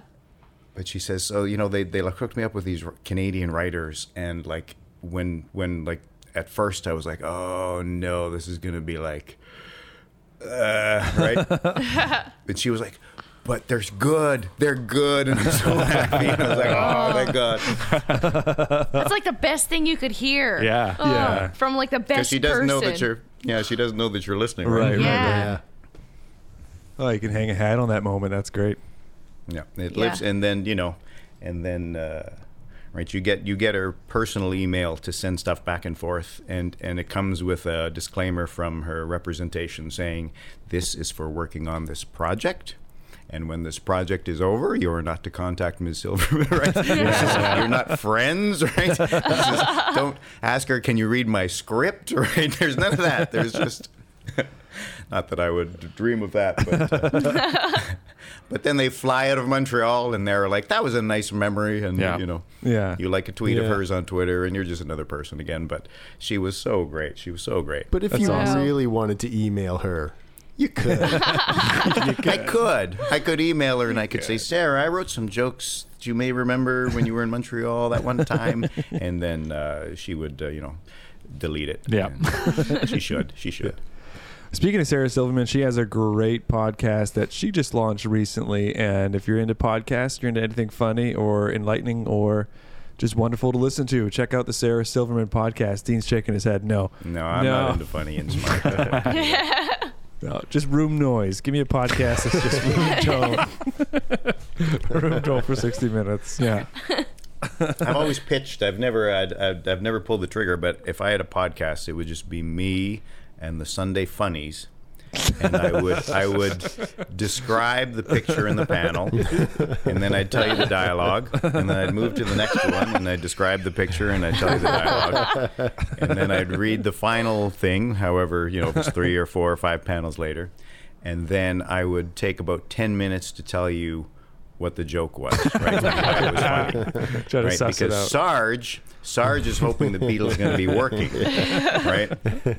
But she says, so you know, they they like hooked me up with these Canadian writers, and like when when like at first I was like, oh no, this is gonna be like, uh, right? <laughs> and she was like. But they're good. They're good, and I'm so happy. And I was like, "Oh, thank God!" That's like the best thing you could hear. Yeah. Oh, Yeah. From like the best Because she doesn't know that you're. Yeah, she doesn't know that you're listening. Right, Right. right, Yeah. Right. Oh, you can hang a hat on that moment. That's great. Yeah, it Yeah. lives, and then you know, and then uh, right, you get you get her personal email to send stuff back and forth, and and it comes with a disclaimer from her representation saying this is for working on this project. And when this project is over, you are not to contact Ms. Silverman, <laughs> right? This is- You're not friends, <laughs> right? This is- don't ask her, can you read my script, <laughs> right? There's none of that. There's just, not that I would dream of that, but uh, <laughs> but then they fly out of Montreal and they're like, that was a nice memory. And, Yeah. you know, Yeah. you like a tweet of hers on Twitter and you're just another person again. But she was so great. She was so great. But if That's you awesome. really wanted to email her, you <laughs> could. I could. I could email her and I could say, Sarah, I wrote some jokes that you may remember when you were in Montreal that one time. <laughs> And then uh, she would, uh, you know, delete it. Yeah. She should. She should. Speaking of Sarah Silverman, she has a great podcast that she just launched recently. And if you're into podcasts, you're into anything funny or enlightening or just wonderful to listen to, check out the Sarah Silverman podcast. Dean's shaking his head. No, No, I'm No. not into funny and <laughs> smart. <laughs> no, just room noise. Give me a podcast that's just room <laughs> tone. room tone for 60 minutes. Yeah. I've always pitched. I've never. I'd, I'd, I've never pulled the trigger. But if I had a podcast, it would just be me and the Sunday funnies. and I would I would describe the picture in the panel, and then I'd tell you the dialogue, and then I'd move to the next one, and I'd describe the picture, and I'd tell you the dialogue, and then I'd read the final thing, however you know if it's three or four or five panels later, and then I would take about ten minutes to tell you what the joke was, right? <laughs> Why it was funny. Try to right? suss it because. Sarge, Sarge is hoping the Beetle's going to be working, <laughs> right?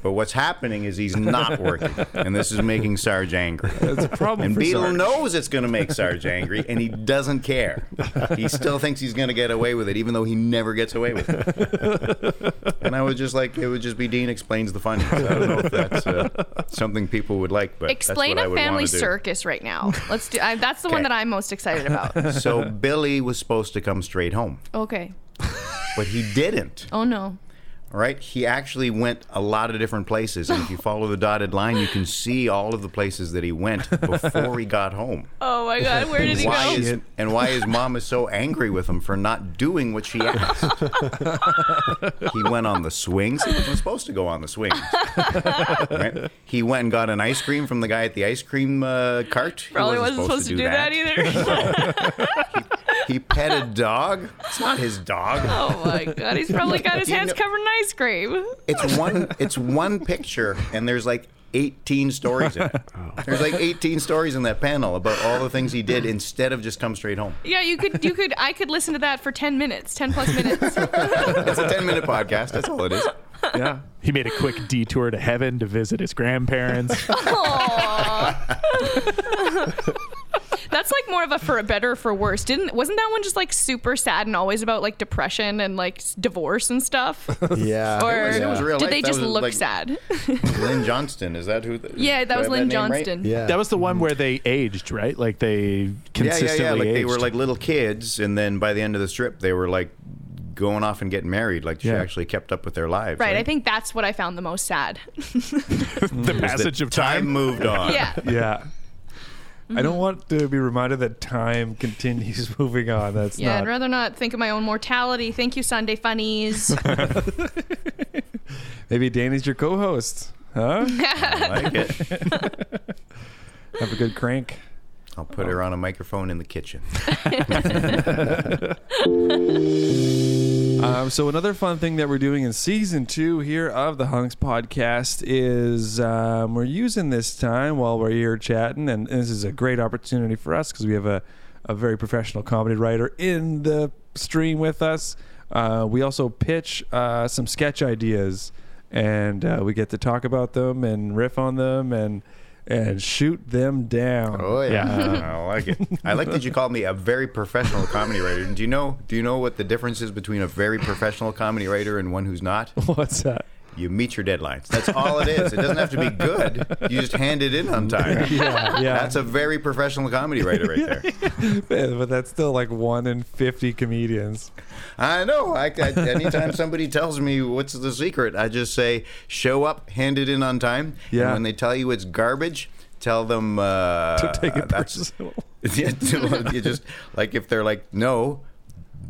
But what's happening is he's not working, and this is making Sarge angry. That's a problem And for Beetle Sarge. knows it's going to make Sarge angry, and he doesn't care. He still thinks he's going to get away with it, even though he never gets away with it. And I was just like, it would just be Dean explains the funnies. I don't know if that's uh, something people would like, but Explain that's what I a would family circus right now. Let's do. I, that's the one that I'm most excited about. So Billy was supposed to come straight home, Okay. But he didn't. Oh no. Right? He actually went a lot of different places, and if you follow the dotted line, you can see all of the places that he went before he got home. <laughs> Oh my God. Where did he why go? Is, and why his mom is so angry with him for not doing what she asked. <laughs> he went on the swings. He wasn't supposed to go on the swings. Right? He went and got an ice cream from the guy at the ice cream uh, cart. He Probably wasn't supposed to do that either. <laughs> He pet a dog. It's not his dog. oh my God. He's probably got his hands covered in ice cream. It's one. It's one picture, and there's like 18 stories in it. Oh. There's like 18 stories in that panel about all the things he did instead of just come straight home. Yeah, you could. You could. I could listen to that for ten minutes, ten plus minutes. <laughs> It's a 10 minute podcast. That's all it is. Yeah. He made a quick detour to heaven to visit his grandparents. <laughs> That's like more of a for a better for worse. Didn't wasn't that one just like super sad and always about like depression and like divorce and stuff? <laughs> Yeah. Or It was- it was real did life. they That just was look like- sad? <laughs> Lynn <laughs> Johnston. Is that who? The, Yeah, that do I was have Lynn name right? Johnston. Yeah. That was the one where they aged, right? Like they consistently yeah, yeah. Like they were like little kids, and then by the end of the strip, they were like going off and getting married. Like she Yeah. actually kept up with their lives. Right. I think that's what I found the most sad. the passage of time time. moved on. yeah. Yeah. I don't mm-hmm. want to be reminded that time continues <laughs> moving on. That's Yeah, not. I'd rather not think of my own mortality. Thank you, Sunday Funnies. <laughs> Maybe Danny's your co-host, huh? <laughs> I like it. Have a good crank. I'll put her on a microphone in the kitchen. Um, so another fun thing that we're doing in season two here of the Hunks podcast is um, we're using this time while we're here chatting, and this is a great opportunity for us because we have a, a very professional comedy writer in the stream with us. Uh, we also pitch uh, some sketch ideas, and uh, we get to talk about them and riff on them and and shoot them down. Oh yeah. <laughs> I like it. I like that you called me a very professional comedy writer. Do you know? Do you know what the difference is between a very professional comedy writer and one who's not? <laughs> What's that? You meet your deadlines. That's all it is. It doesn't have to be good. You just hand it in on time. <laughs> Yeah, yeah. That's a very professional comedy writer right there. <laughs> Yeah, but that's still like one in fifty comedians. I know. I, I, anytime somebody tells me what's the secret, I just say, show up, hand it in on time. Yeah. And when they tell you it's garbage, tell them uh, To take it <laughs> personal. Yeah, to- you just like if they're like, no,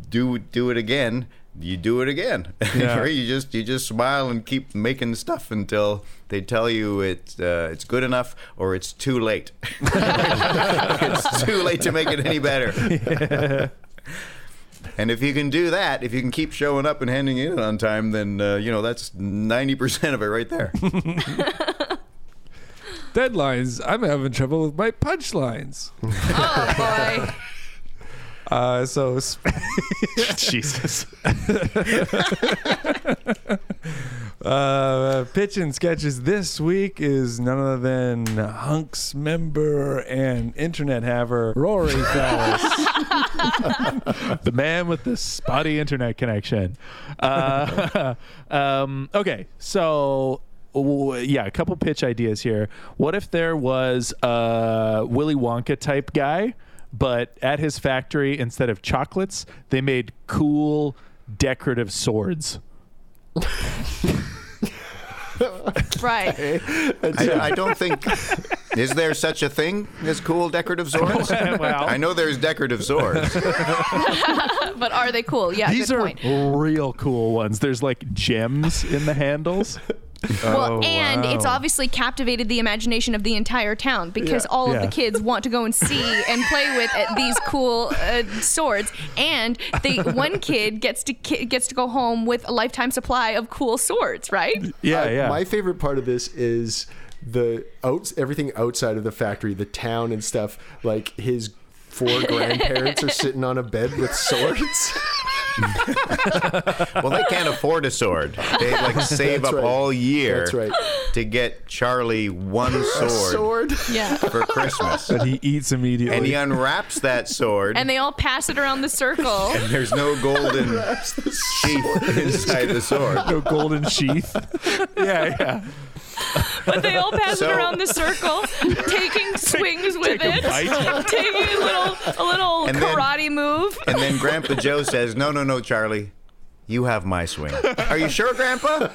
do do it again. You do it again. <laughs> Yeah. You just you just smile and keep making stuff until they tell you it's uh, it's good enough or it's too late. <laughs> it's too late to make it any better. <laughs> And if you can do that, if you can keep showing up and handing it in on time, then uh, you know that's ninety percent of it right there. Deadlines. I'm having trouble with my punchlines. oh boy. Uh, so sp- <laughs> Jesus. uh, pitching sketches this week is none other than Hunks member and internet haver Rory Fallis. <laughs> the man with the spotty internet connection. Uh, <laughs> um, okay, so yeah, a couple pitch ideas here. What if there was a Willy Wonka type guy, but at his factory, instead of chocolates, they made cool decorative swords. <laughs> Right. <laughs> I, I don't think. Is there such a thing as cool decorative <laughs> swords? Well- I know there's decorative swords. But are they cool? Yeah. These good are point. real cool ones. There's like gems in the handles. Well, Oh, and it's obviously captivated the imagination of the entire town because Yeah. all of Yeah. the kids want to go and see and play with uh, these cool uh, swords. And they one kid gets to ki- gets to go home with a lifetime supply of cool swords, right? Yeah, I- yeah. My favorite part of this is the outs everything outside of the factory, the town and stuff. Like his four <laughs> grandparents are sitting on a bed with swords. <laughs> <laughs> Well, they can't afford a sword. They like <laughs> save That's up right. all year That's right. to get Charlie one sword, Sword. Yeah. for Christmas. That he eats immediately. And he unwraps that sword, And they all pass it around the circle. and there's no golden sheath inside the sword. no golden sheath. <laughs> yeah, yeah. <laughs> But they all pass So- it around the circle, <laughs> taking swings with take it, bite. <laughs> taking a little a little And then- karate move. And then Grandpa Joe says, "No, no, no, Charlie." You have my swing. Are you sure, Grandpa?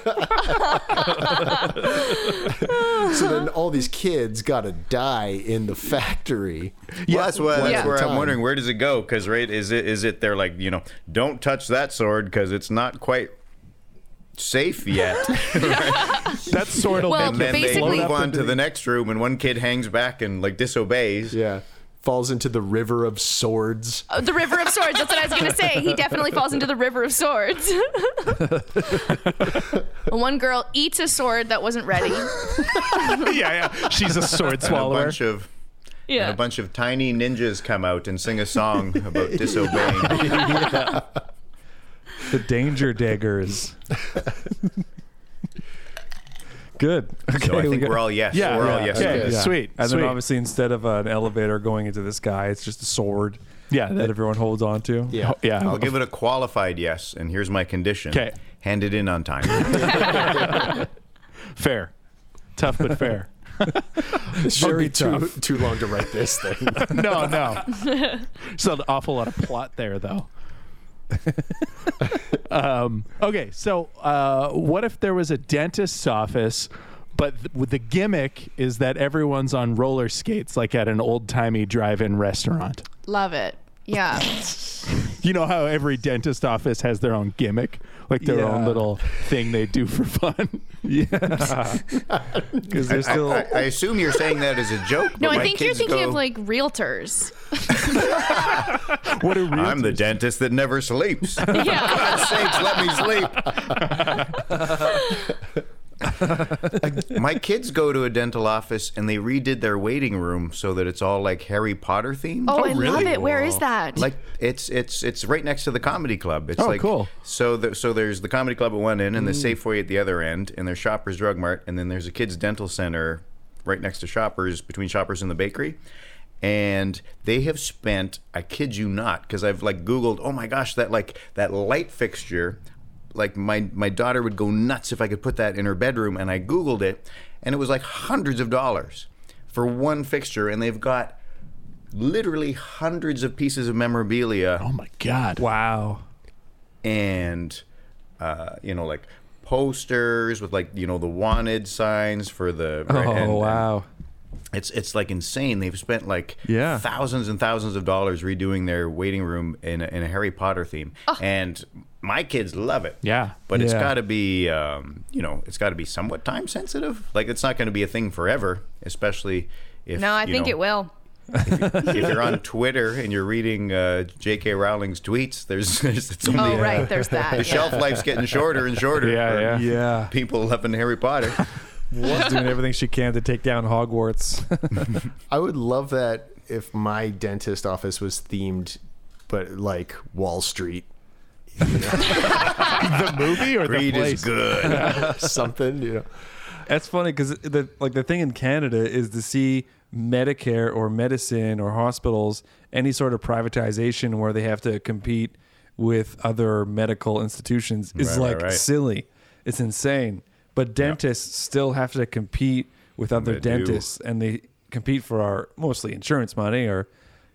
So then all these kids got to die in the factory. Well, that's, what, that's Yeah. where I'm wondering where does it go? Because right, is it is it they're like you know don't touch that sword because it's not quite safe yet. <laughs> That's sort of. Well, and then you they basically- move on to the next room, and one kid hangs back and like disobeys. Yeah. Falls into the river of swords. Uh, The River of Swords. That's what I was going to say. He definitely falls into the River of Swords. <laughs> One girl eats a sword that wasn't ready. <laughs> yeah, yeah. She's a sword And a swallower. bunch of and Yeah. a bunch of tiny ninjas come out and sing a song about disobeying. The danger daggers. Good. Okay, So I we think got- we're all yes. Yeah, we're all yes. okay. on. Yeah. Sweet, And sweet. then obviously instead of an elevator going into the sky, it's just a sword yeah, that that, everyone holds on to. Yeah. Oh, yeah. I'll give it a qualified yes, and here's my condition. 'Kay. Hand it in on time. <laughs> fair. Tough but fair. This <laughs> should Very be too, tough. too long to write this thing. <laughs> no, no. There's an awful lot of plot there, though. <laughs> um, okay, so uh, what if there was a dentist's office, but th- the gimmick is that everyone's on roller skates, like at an old timey drive-in restaurant? Love it. Yeah. <laughs> You know how every dentist office has their own gimmick, like their own little thing they do for fun. <laughs> Yeah. <laughs> Because I, they're still. I- I assume you're saying that as a joke. No, but I think you're kids thinking go, of like realtors. What are real? I'm the dentist that never sleeps. <laughs> For Yeah. God's sakes, let me sleep. <laughs> My kids go to a dental office and they redid their waiting room so that it's all like Harry Potter themed. Oh, I oh, love it. Where is that? Like it's it's it's right next to the comedy club. It's Oh, like cool. So the, so there's the comedy club at one end and the mm. Safeway at the other end, and there's Shoppers Drug Mart, and then there's a kids dental center right next to Shoppers between Shoppers and the bakery. And they have spent, I kid you not, because I've like Googled, oh my gosh, that like that light fixture, like my my daughter would go nuts if I could put that in her bedroom, and I Googled it, and it was like hundreds of dollars for one fixture, and they've got literally hundreds of pieces of memorabilia Oh my god! wow. and uh, you know like posters with like you know the wanted signs for the Oh, and- and wow. it's it's like insane they've spent like Yeah. thousands and thousands of dollars redoing their waiting room in a, in a Harry Potter theme and my kids love it Yeah. but it's got to be um, you know it's got to be somewhat time sensitive like it's not going to be a thing forever especially if no, I you think know, it will. if you're on Twitter and you're reading uh, J.K. Rowling's tweets, there's, there's it's only Oh, right. There's that. the yeah. shelf life's getting shorter and shorter. Yeah, yeah. Yeah. People loving Harry Potter. <laughs> She's doing everything she can to take down Hogwarts. <laughs> I would love that if my dentist office was themed, but like Wall Street. <laughs> the movie or Greed the place? is good. <laughs> Something, you know. That's funny because the like the thing in Canada is to see Medicare or medicine or hospitals any sort of privatization where they have to compete with other medical institutions is Right, right, like right. silly. It's insane. But dentists still have to compete with other They do. dentists, and they compete for our mostly insurance money or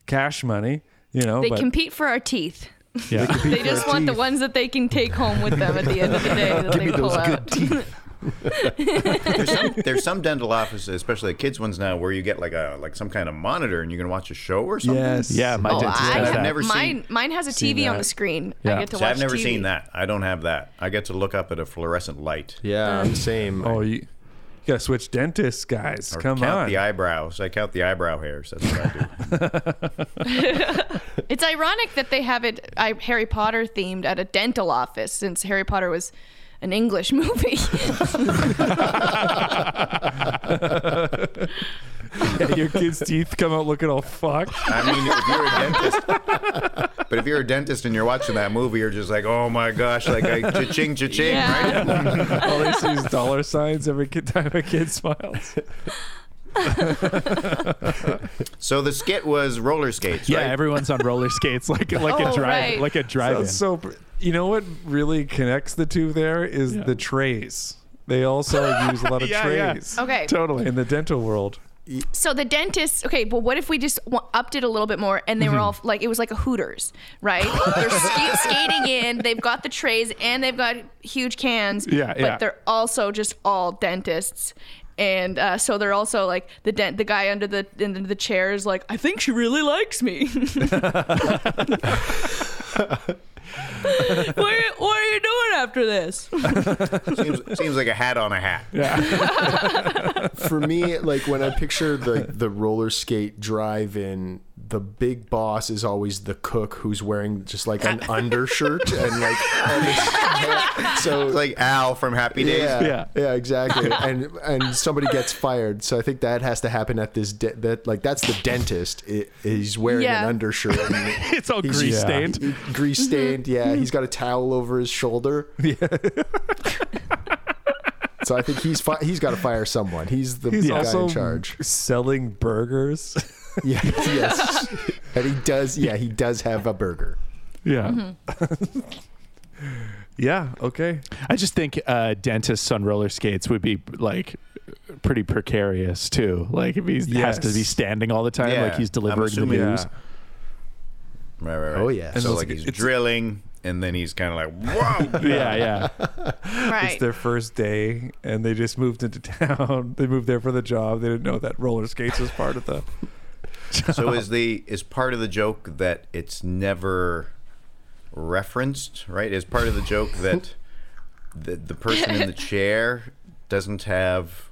cash money. You know, They but compete for our teeth. Yeah, They <laughs> just want the ones that they can take home with them at the end of the day that they pull out. <laughs> there's, some, there's some dental offices, especially the kids ones now, where you get like a like some kind of monitor and you can watch a show or something. Yes. Yeah, my Oh, dentist I, has I've that. never mine, seen- mine has a seen TV on that. the screen. Yeah. I get to See, watch I've never TV. seen that. I don't have that. I get to look up at a fluorescent light. Yeah, um, same. Oh, you, you gotta switch dentists, guys. Or Come count on. the eyebrows. I count the eyebrow hairs. That's what I do. <laughs> It's ironic that they have it I, Harry Potter themed at a dental office since Harry Potter was an English <laughs> movie. <laughs> <laughs> Yeah, your kid's teeth come out looking all fucked. I mean, if you're a dentist, but if you're a dentist and you're watching that movie, you're just like, oh my gosh, like I cha-ching, cha-ching, Yeah. right? <laughs> all they see is dollar signs every kid, time a kid smiles. <laughs> So the skit was roller skates, right? Yeah, right? everyone's on roller skates like like a Oh, drive right. like a drive-in. So, so, you know what really connects the two there is the trays. They also use a lot of Yeah, yeah. trays okay. totally. in the dental world. So the dentists, okay, but what if we just upped it a little bit more and they were Mm-hmm. all like, it was like a Hooters, right? They're <laughs> ska- skating in, they've got the trays and they've got huge cans, Yeah, but yeah. they're also just all dentists. And uh, so they're also like the dent, the guy under the in the chair is like, I think she really likes me. <laughs> <laughs> <laughs> what, are you, what are you doing after this? <laughs> seems, seems like a hat on a hat. Yeah. <laughs> For me, like when I picture the the roller skate drive-in, the big boss is always the cook who's wearing just like an <laughs> undershirt and like so <laughs> like Al from Happy Days. Yeah, Yeah. yeah, exactly. and and somebody gets fired, so I think that has to happen at this. De- that like that's the dentist. I he's wearing Yeah. an undershirt. And <laughs> it's all grease Yeah. stained. grease mm-hmm. stained. Yeah, he's got a towel over his shoulder. Yeah. so I think he's fi- he's got to fire someone. He's the He's guy also in charge. selling burgers. <laughs> Yeah, yes, and he does. Yeah, he does have a burger. Yeah. <laughs> yeah. Okay. I just think uh, dentists on roller skates would be like pretty precarious too. Like if he has to be standing all the time, Yeah, like he's I'm delivering the news. Yeah. Right, right, right. Oh, yeah. And So like he's it's- drilling, and then he's kind of like, whoa. <laughs> Yeah, yeah. Right. It's their first day, and they just moved into town. They moved there for the job. They didn't know that roller skates was part of the. <laughs> So is the is part of the joke that it's never referenced, right? Is part of the joke that the the person in the <laughs> chair doesn't have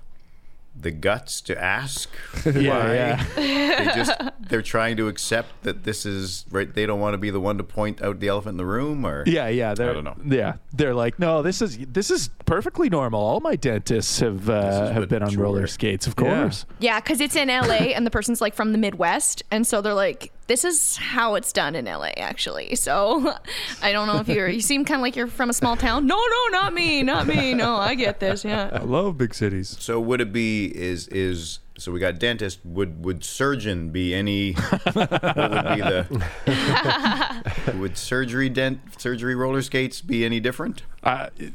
the guts to ask <laughs> Yeah, why? yeah. They just <laughs> they're trying to accept that this is right. They don't want to be the one to point out the elephant in the room, or Yeah, yeah. They're, don't know. Yeah, they're like, no, this is this is perfectly normal. All my dentists have uh, have been on mature. roller skates, of course. Yeah, because it's in LA and the person's like from the Midwest. And so they're like, this is how it's done in LA, actually. So <laughs> I don't know if you're, you seem kind of like you're from a small town. No, no, not me, not me. No, I get this. Yeah. I love big cities. So would it be is is so we got dentist would would surgeon be any what would be the <laughs> would surgery dent surgery roller skates be any different? Uh, h-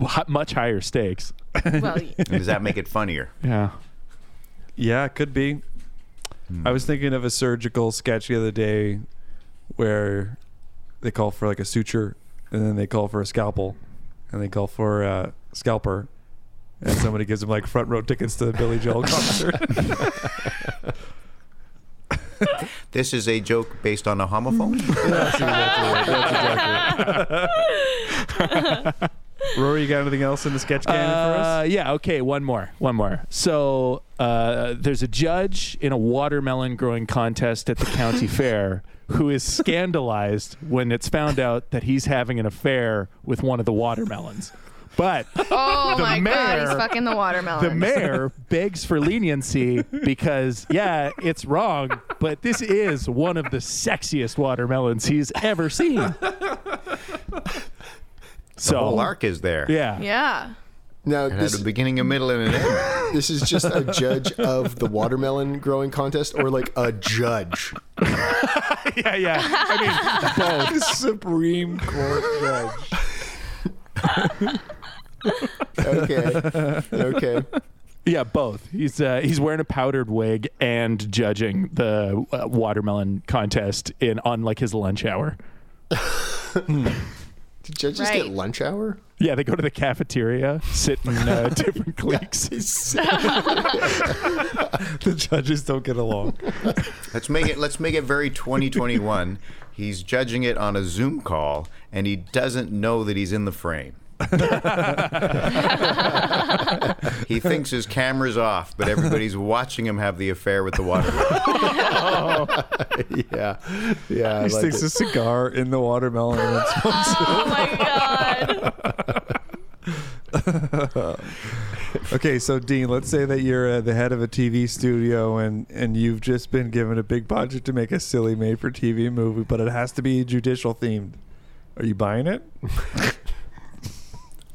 h- much higher stakes. Well, Does that make it funnier? <laughs> Yeah. Yeah, it could be. I was thinking of a surgical sketch the other day where they call for like a suture and then they call for a scalpel and they call for a scalper and somebody gives them like front row tickets to the Billy Joel <laughs> concert. <laughs> This is a joke based on a homophone. <laughs> That's exactly it. That's exactly it. Rory, you got anything else in the sketch canon for Uh, us? yeah. Okay. One more. One more. So uh, there's a judge in a watermelon growing contest at the county <laughs> fair who is scandalized when it's found out that he's having an affair with one of the watermelons. But <laughs> oh The my God, he's fucking the watermelon. the mayor begs for leniency because, yeah, it's wrong, but this is one of the sexiest watermelons he's ever seen. <laughs> The whole So, arc is there. yeah. Yeah. Now It had this a beginning, a middle, and an end. <laughs> this is just a judge of the watermelon growing contest, or like a judge. <laughs> Yeah, yeah. I mean, both. <laughs> Supreme Court judge. Okay, okay. Yeah, both. He's uh, he's wearing a powdered wig and judging the uh, watermelon contest in on like his lunch hour. Did judges Right. get lunch hour? Yeah, they go to the cafeteria, sit in uh, <laughs> different cliques. <laughs> the judges don't get along. Let's make it. Let's make it very 2021. He's judging it on a Zoom call, and he doesn't know that he's in the frame. <laughs> he thinks his camera's off, but everybody's watching him have the affair with the watermelon. <laughs> oh. <laughs> yeah, yeah. He like sticks it. a cigar in the watermelon and then smokes it. Oh my god. Okay, so Dean, let's say that you're uh, the head of a TV studio and and you've just been given a big budget to make a silly made-for-TV movie, but it has to be judicial themed. Are you buying it?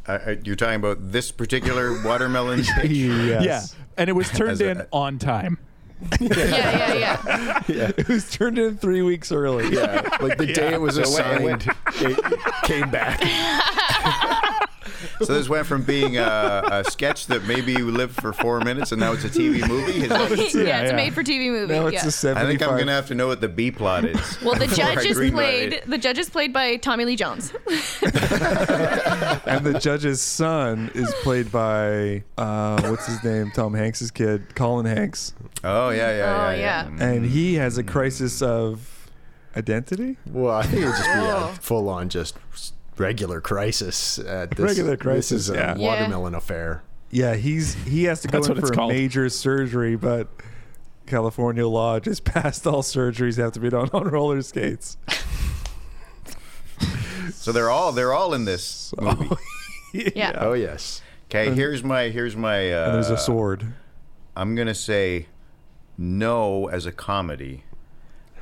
Uh, you're talking about this particular watermelon <laughs> pitch? Yes. Yeah, and it was turned As a- in <laughs> on time. Yeah, yeah, yeah. It was turned in three weeks early. Yeah, like the day it was So it assigned, it came back. <laughs> So this went from being a, a sketch that maybe we lived for four minutes, and now it's a TV movie. Is that- <laughs> yeah, it's yeah. a made-for-TV movie. Now it's yeah. a 75. I think I'm gonna have to know what the B plot is. <laughs> well, the before I judge is greenlight played. it. The judge is played by Tommy Lee Jones. <laughs> and the judge's son is played by uh, what's his name? Tom Hanks's kid, Colin Hanks, Oh yeah, yeah, yeah. Oh, yeah. and he has a crisis of identity. Well, I think it would just be a full on just regular crisis at this. Regular This crisis, is a yeah. Yeah. watermelon affair. Yeah, he's he has to go in for a called. major surgery, but California law just <laughs> passed all surgeries have to be done on roller skates. So they're all they're all in this movie. <laughs> Yeah. Oh yes. Okay, here's my here's my. Uh, And there's a sword. I'm gonna say no as a comedy,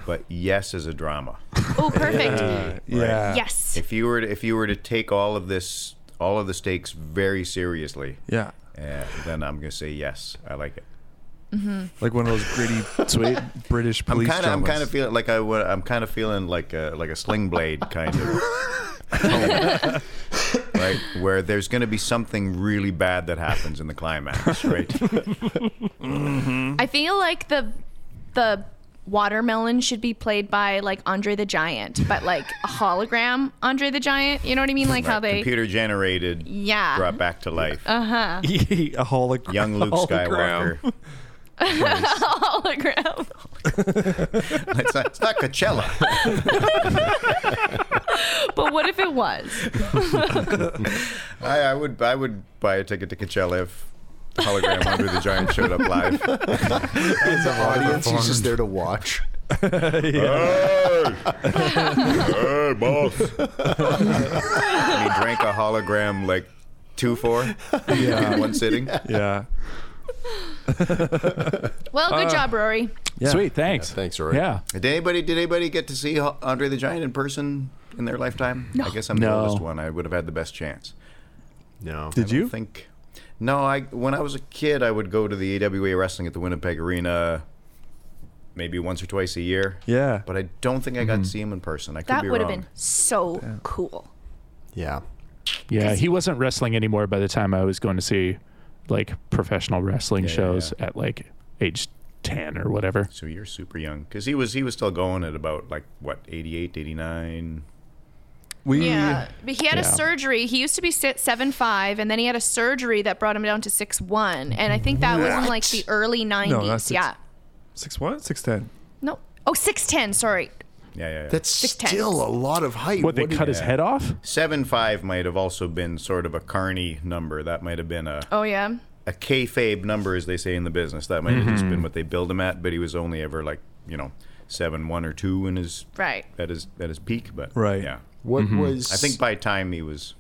but yes as a drama. Oh, perfect. <laughs> Yeah. Yes. If you were to, if you were to take all of this all of the stakes very seriously, Yeah. uh, then I'm gonna say yes. I like it. Like one of those gritty, sweet British I'm police kind of I'm kind of feeling like I, I'm kind of feeling like a like a sling blade kind of. <laughs> right where there's going to be something really bad that happens in the climax right <laughs> I feel like the the watermelon should be played by like Andre the Giant, but like a hologram Andre the Giant. You know what I mean? Like how they. computer generated Yeah. brought back to life Uh-huh. <laughs> a hologram. young Luke hologram. Skywalker <laughs> hologram. <laughs> it's not, it's not Coachella But what if it was? I, I would I would buy a ticket to Coachella if the hologram Andre the Giant showed up live <laughs> As an audience, he's just there to watch. <laughs> hey, hey boss and he drank a hologram like two for Yeah. in one sitting Yeah. <laughs> Well, good uh, job, Rory. Yeah. Sweet, thanks. Yeah, thanks, Rory. Yeah. Did anybody did anybody get to see Ho- Andre the Giant in person in their lifetime? No. I guess I'm the No. oldest one. I would have had the best chance. No. Did I you? don't think. No, I when I was a kid, I would go to the AWA wrestling at the Winnipeg Arena, maybe once or twice a year. Yeah. But I don't think I got to mm-hmm. see him in person. I could That be would have wrong. been so cool. Yeah. Yeah, he wasn't wrestling anymore by the time I was going to see like professional wrestling Yeah, yeah, shows yeah. at like age 10 or whatever. So you're super young because he was he was still going at about like what 88, 89. We Yeah, but he had a surgery. He used to be sit seven five, and then he had a surgery that brought him down to six one. And I think that was in like the early nineties. not six- yeah. six what? Six ten. No. Oh, 6'10", Sorry. Yeah, yeah. yeah. That's 6'10". still a lot of height. What, they did- cut his head off? Seven five might have also been sort of a carny number. That might have been a Oh yeah. a kayfabe number, as they say in the business. That might have just mm-hmm. been what they billed him at. But he was only ever like you know seven one or two in his Right. at his at his peak. But Right. yeah, What was? I think by time he was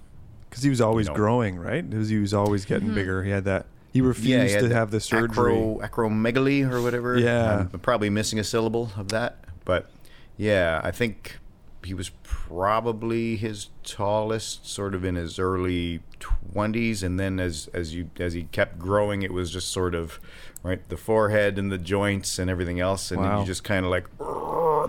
Because he was always know. growing, right? It was, he was always getting Mm-hmm. bigger. He had that. He yeah refused he to the have the surgery. acro, acromegaly or whatever. Yeah. I'm probably missing a syllable of that. But yeah, I think he was probably his tallest, sort of in his early twenties, and then as as you as he kept growing, it was just sort of right the forehead and the joints and everything else, and Wow. you just kind of like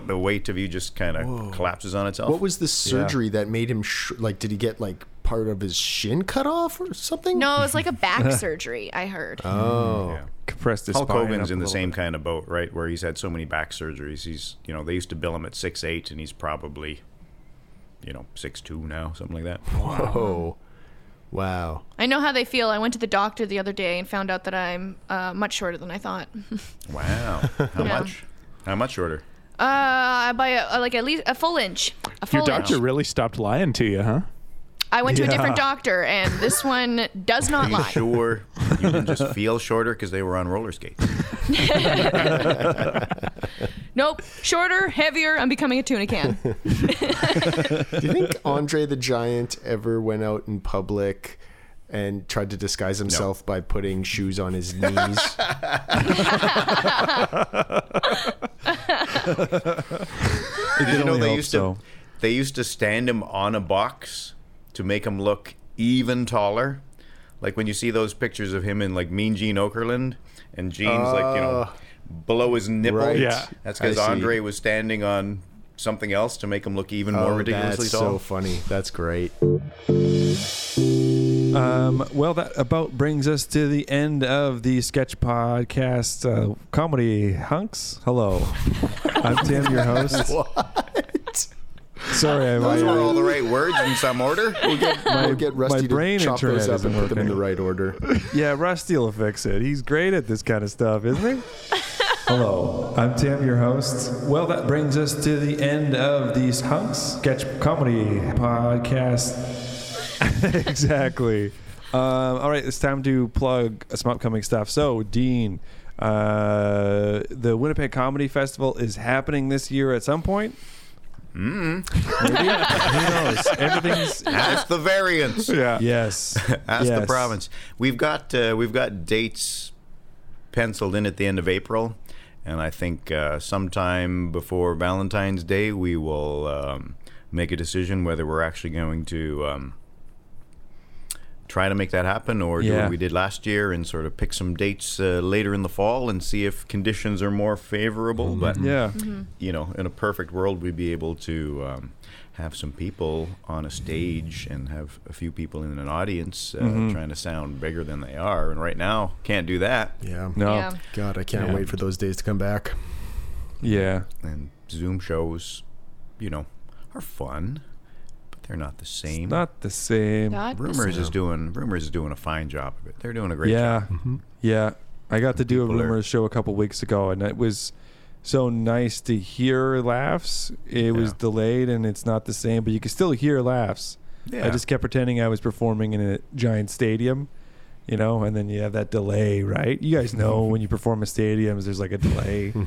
the weight of you just kind of collapses on itself. What was the surgery that made him sh- like? Did he get like part of his shin cut off or something? No, it was like a <laughs> back surgery. I heard. Oh. Hmm. Yeah. compressed his Hulk Hogan's in the same bit. kind of boat, right? Where he's had so many back surgeries. He's, you know, they used to bill him at six eight, and he's probably you know, six two now, something like that. Whoa. Wow. I know how they feel. I went to the doctor the other day and found out that I'm uh, much shorter than I thought. <laughs> Wow. How Yeah. much? How much shorter? Uh, by a, like at least a full inch. A full Your doctor inch. really stopped lying to you, huh? I went to a different doctor, and this <laughs> one does Are not you lie. sure you didn't just <laughs> feel shorter because they were on roller skates? <laughs> Nope. Shorter, heavier. I'm becoming a tuna can. Do you think Andre the Giant ever went out in public and tried to disguise himself by putting shoes on his knees? Did you know they used so. to they used to stand him on a box to make him look even taller? Like when you see those pictures of him in like Mean Gene Okerlund and jeans like, you know, below his nipple. right. Yeah. That's because. Andre was standing on something else to make him look even more oh, ridiculously that's tall. so funny. That's great. Um, well, that about brings us to the end of the sketch podcast uh, comedy hunks. Hello, <laughs> I'm Tim, your host. What? Sorry, I, Those were all the right words in some order. <laughs> We'll get, we'll get Rusty my brain to chop those up and isn't put them in the right order. <laughs> yeah, Rusty will fix it. He's great at this kind of stuff, isn't he? <laughs> Hello, I'm Tim, your host. Well, that brings us to the end of these hunks sketch comedy podcast. exactly. Um, all right, it's time to plug some upcoming stuff. So, Dean, uh, the Winnipeg Comedy Festival is happening this year at some point. Mm. Maybe? Who knows? Everything's <laughs> Ask the variants. Yeah. yes. <laughs> Ask the province. We've got uh, we've got dates penciled in at the end of April, and I think uh, sometime before Valentine's Day we will um, make a decision whether we're actually going to um, try to make that happen or do what we did last year and sort of pick some dates uh, later in the fall and see if conditions are more favorable. But Yeah. you know, in a perfect world, we'd be able to um, have some people on a stage and have a few people in an audience uh, Mhm. trying to sound bigger than they are. And right now, can't do that. Yeah. No. Yeah. God, I can't Yeah. wait for those days to come back. Yeah. And Zoom shows, you know, are fun, but they're not the same. Not the same. Not the Rumors same. is doing Rumors is doing a fine job of it. They're doing a great yeah. job. Yeah. I got to do a People are- rumors show a couple weeks ago, and it was so nice to hear laughs. It was delayed, and it's not the same, but you can still hear laughs. Yeah. I just kept pretending I was performing in a giant stadium, you know, and then you have that delay, right? You guys know <laughs> when you perform in stadiums, there's like a delay <laughs> for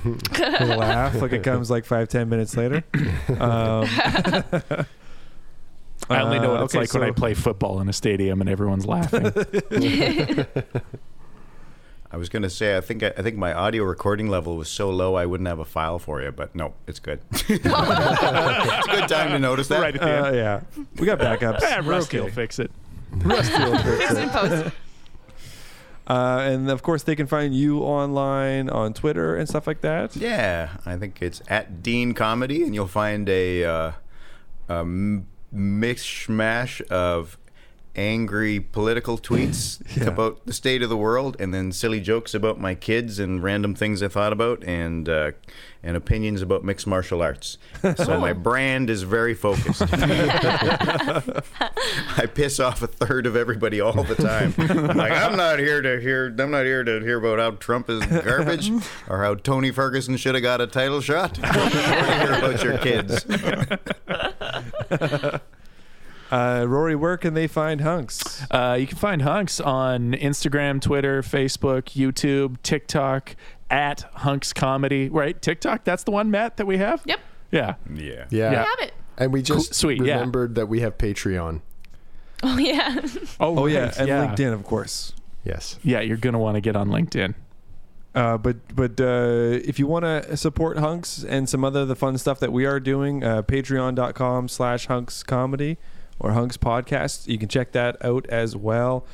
the laugh. Like it comes like five, ten minutes later. <laughs> Um, I only know what uh, it's okay, like when I play football in a stadium and everyone's laughing. <laughs> I was gonna say I think I think my audio recording level was so low I wouldn't have a file for you, but no, it's good. <laughs> it's a good time to notice that. right at the Uh, yeah, we got backups. Ah, <laughs> We're Rusty okay. will fix it. Rusty will fix it. Uh, and of course, they can find you online on Twitter and stuff like that. Yeah, I think it's at Dean Comedy, and you'll find a, uh, a mishmash of angry political tweets <laughs> Yeah. about the state of the world, and then silly jokes about my kids and random things I thought about, and uh, and opinions about mixed martial arts. So my <laughs> brand is very focused. <laughs> I piss off a third of everybody all the time. I'm like I'm not here to hear. I'm not here to hear about how Trump is garbage or how Tony Ferguson should have got a title shot. I want to hear about your kids. <laughs> Uh, Rory, where can they find hunks? Uh, you can find Hunks on Instagram, Twitter, Facebook, YouTube, TikTok at Hunks Comedy. Right? TikTok? That's the one, Matt, that we have? Yep. Yeah. Yeah. Yeah. We Have it. And we just Cool. Sweet, yeah. remembered that we have Patreon. Oh yeah. <laughs> Oh yeah, right, and yeah. LinkedIn, of course. Yes. Yeah, you're going to want to get on LinkedIn. Uh, but but uh, if you want to support hunks and some other the fun stuff that we are doing, uh, patreon.com slash hunks comedy or hunks podcast, you can check that out as well.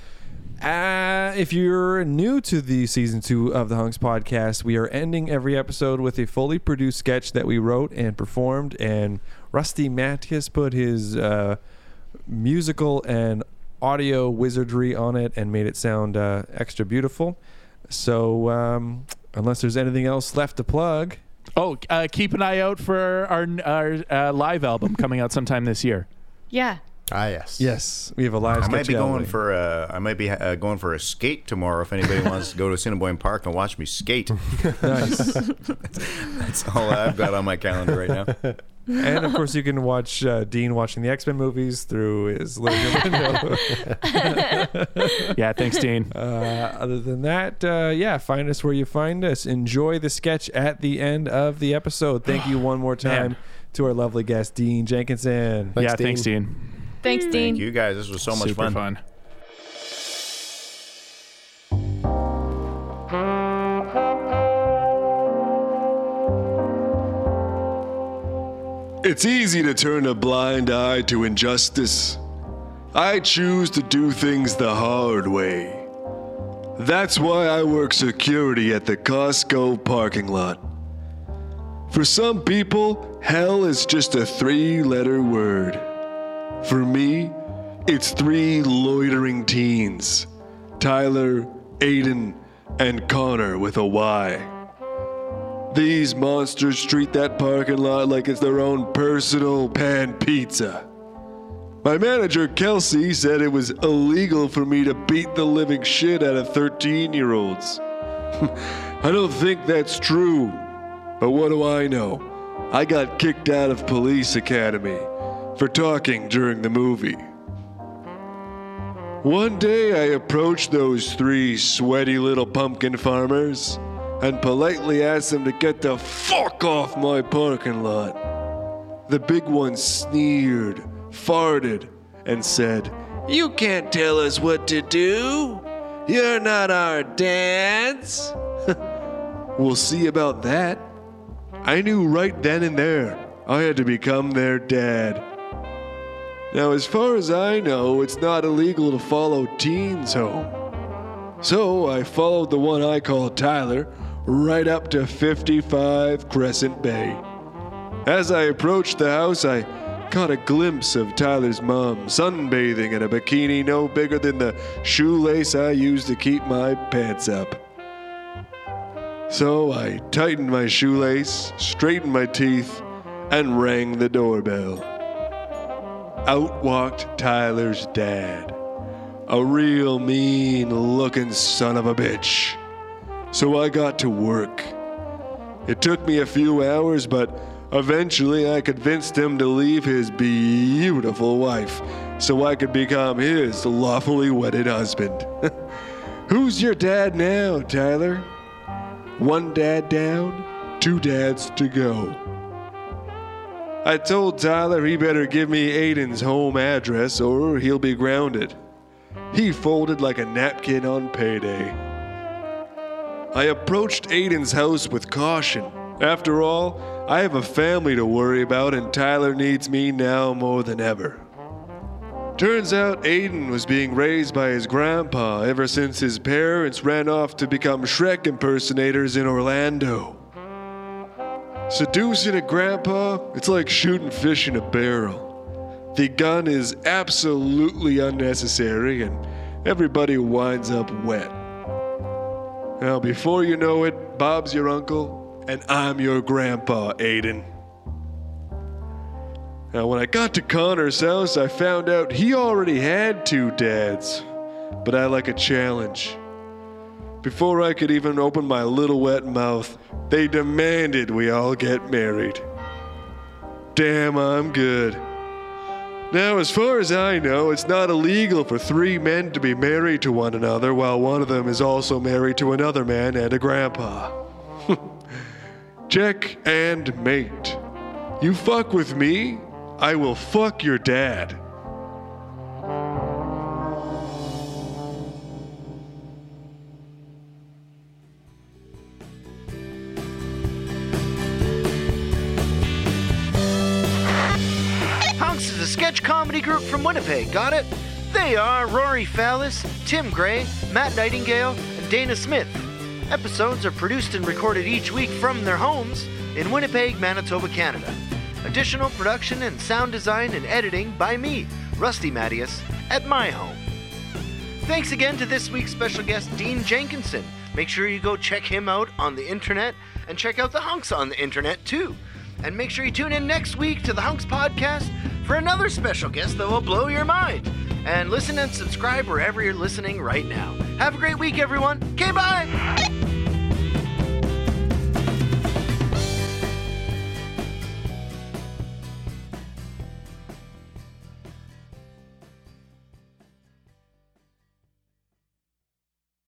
Uh, if you're new to the season two of the Hunks podcast, we are ending every episode with a fully produced sketch that we wrote and performed, and Rusty Matthias put his uh, musical and audio wizardry on it and made it sound uh, extra beautiful. So, um, unless there's anything else left to plug, Oh, uh, keep an eye out for our our uh, live album coming out sometime this year. Yeah. Ah, yes. Yes, we have a live. I might be going for a, I might be uh, going for a skate tomorrow. If anybody wants to go to Assiniboine Park and watch me skate, <laughs> nice. <laughs> that's all I've got on my calendar right now. <laughs> and of course, you can watch uh, Dean watching the X Men movies through his living room window. <laughs> Yeah, thanks, Dean. Uh, other than that, uh, yeah, find us where you find us. Enjoy the sketch at the end of the episode. Thank you <sighs> one more time Man. to our lovely guest, Dean Jenkinson. yeah, thanks, Dean. Thanks, Dean. Thank you guys. This was so much Super fun. fun. It's easy to turn a blind eye to injustice. I choose to do things the hard way. That's why I work security at the Costco parking lot. For some people, hell is just a three letter word. For me, it's three loitering teens Tyler, Aiden, and Connor with a Y. These monsters treat that parking lot like it's their own personal pan pizza. My manager, Kelsey, said it was illegal for me to beat the living shit out of 13 year olds. <laughs> I don't think that's true, but what do I know? I got kicked out of Police Academy for talking during the movie. One day I approached those three sweaty little pumpkin farmers and politely asked them to get the fuck off my parking lot. The big one sneered, farted, and said, You can't tell us what to do. You're not our dads. <laughs> we'll see about that. I knew right then and there I had to become their dad. Now, as far as I know, it's not illegal to follow teens home. So I followed the one I call Tyler right up to 55 Crescent Bay. As I approached the house, I caught a glimpse of Tyler's mom sunbathing in a bikini no bigger than the shoelace I use to keep my pants up. So I tightened my shoelace, straightened my teeth, and rang the doorbell. Out walked Tyler's dad, a real mean looking son of a bitch. So I got to work. It took me a few hours, but eventually I convinced him to leave his beautiful wife so I could become his lawfully wedded husband. <laughs> Who's your dad now, Tyler? One dad down, two dads to go. I told Tyler he better give me Aiden's home address or he'll be grounded. He folded like a napkin on payday. I approached Aiden's house with caution. After all, I have a family to worry about, and Tyler needs me now more than ever. Turns out Aiden was being raised by his grandpa ever since his parents ran off to become Shrek impersonators in Orlando. Seducing a grandpa, it's like shooting fish in a barrel. The gun is absolutely unnecessary, and everybody winds up wet. Now, before you know it, Bob's your uncle, and I'm your grandpa, Aiden. Now, when I got to Connor's house, I found out he already had two dads, but I like a challenge. Before I could even open my little wet mouth, they demanded we all get married. Damn, I'm good. Now, as far as I know, it's not illegal for three men to be married to one another while one of them is also married to another man and a grandpa. <laughs> Check and mate. You fuck with me, I will fuck your dad. Sketch comedy group from Winnipeg, got it? They are Rory Fallis, Tim Gray, Matt Nightingale, and Dana Smith. Episodes are produced and recorded each week from their homes in Winnipeg, Manitoba, Canada. Additional production and sound design and editing by me, Rusty Mattias, at my home. Thanks again to this week's special guest, Dean Jenkinson. Make sure you go check him out on the internet and check out the hunks on the internet too. And make sure you tune in next week to the Hunks podcast for another special guest that will blow your mind. And listen and subscribe wherever you're listening right now. Have a great week, everyone. Okay, bye.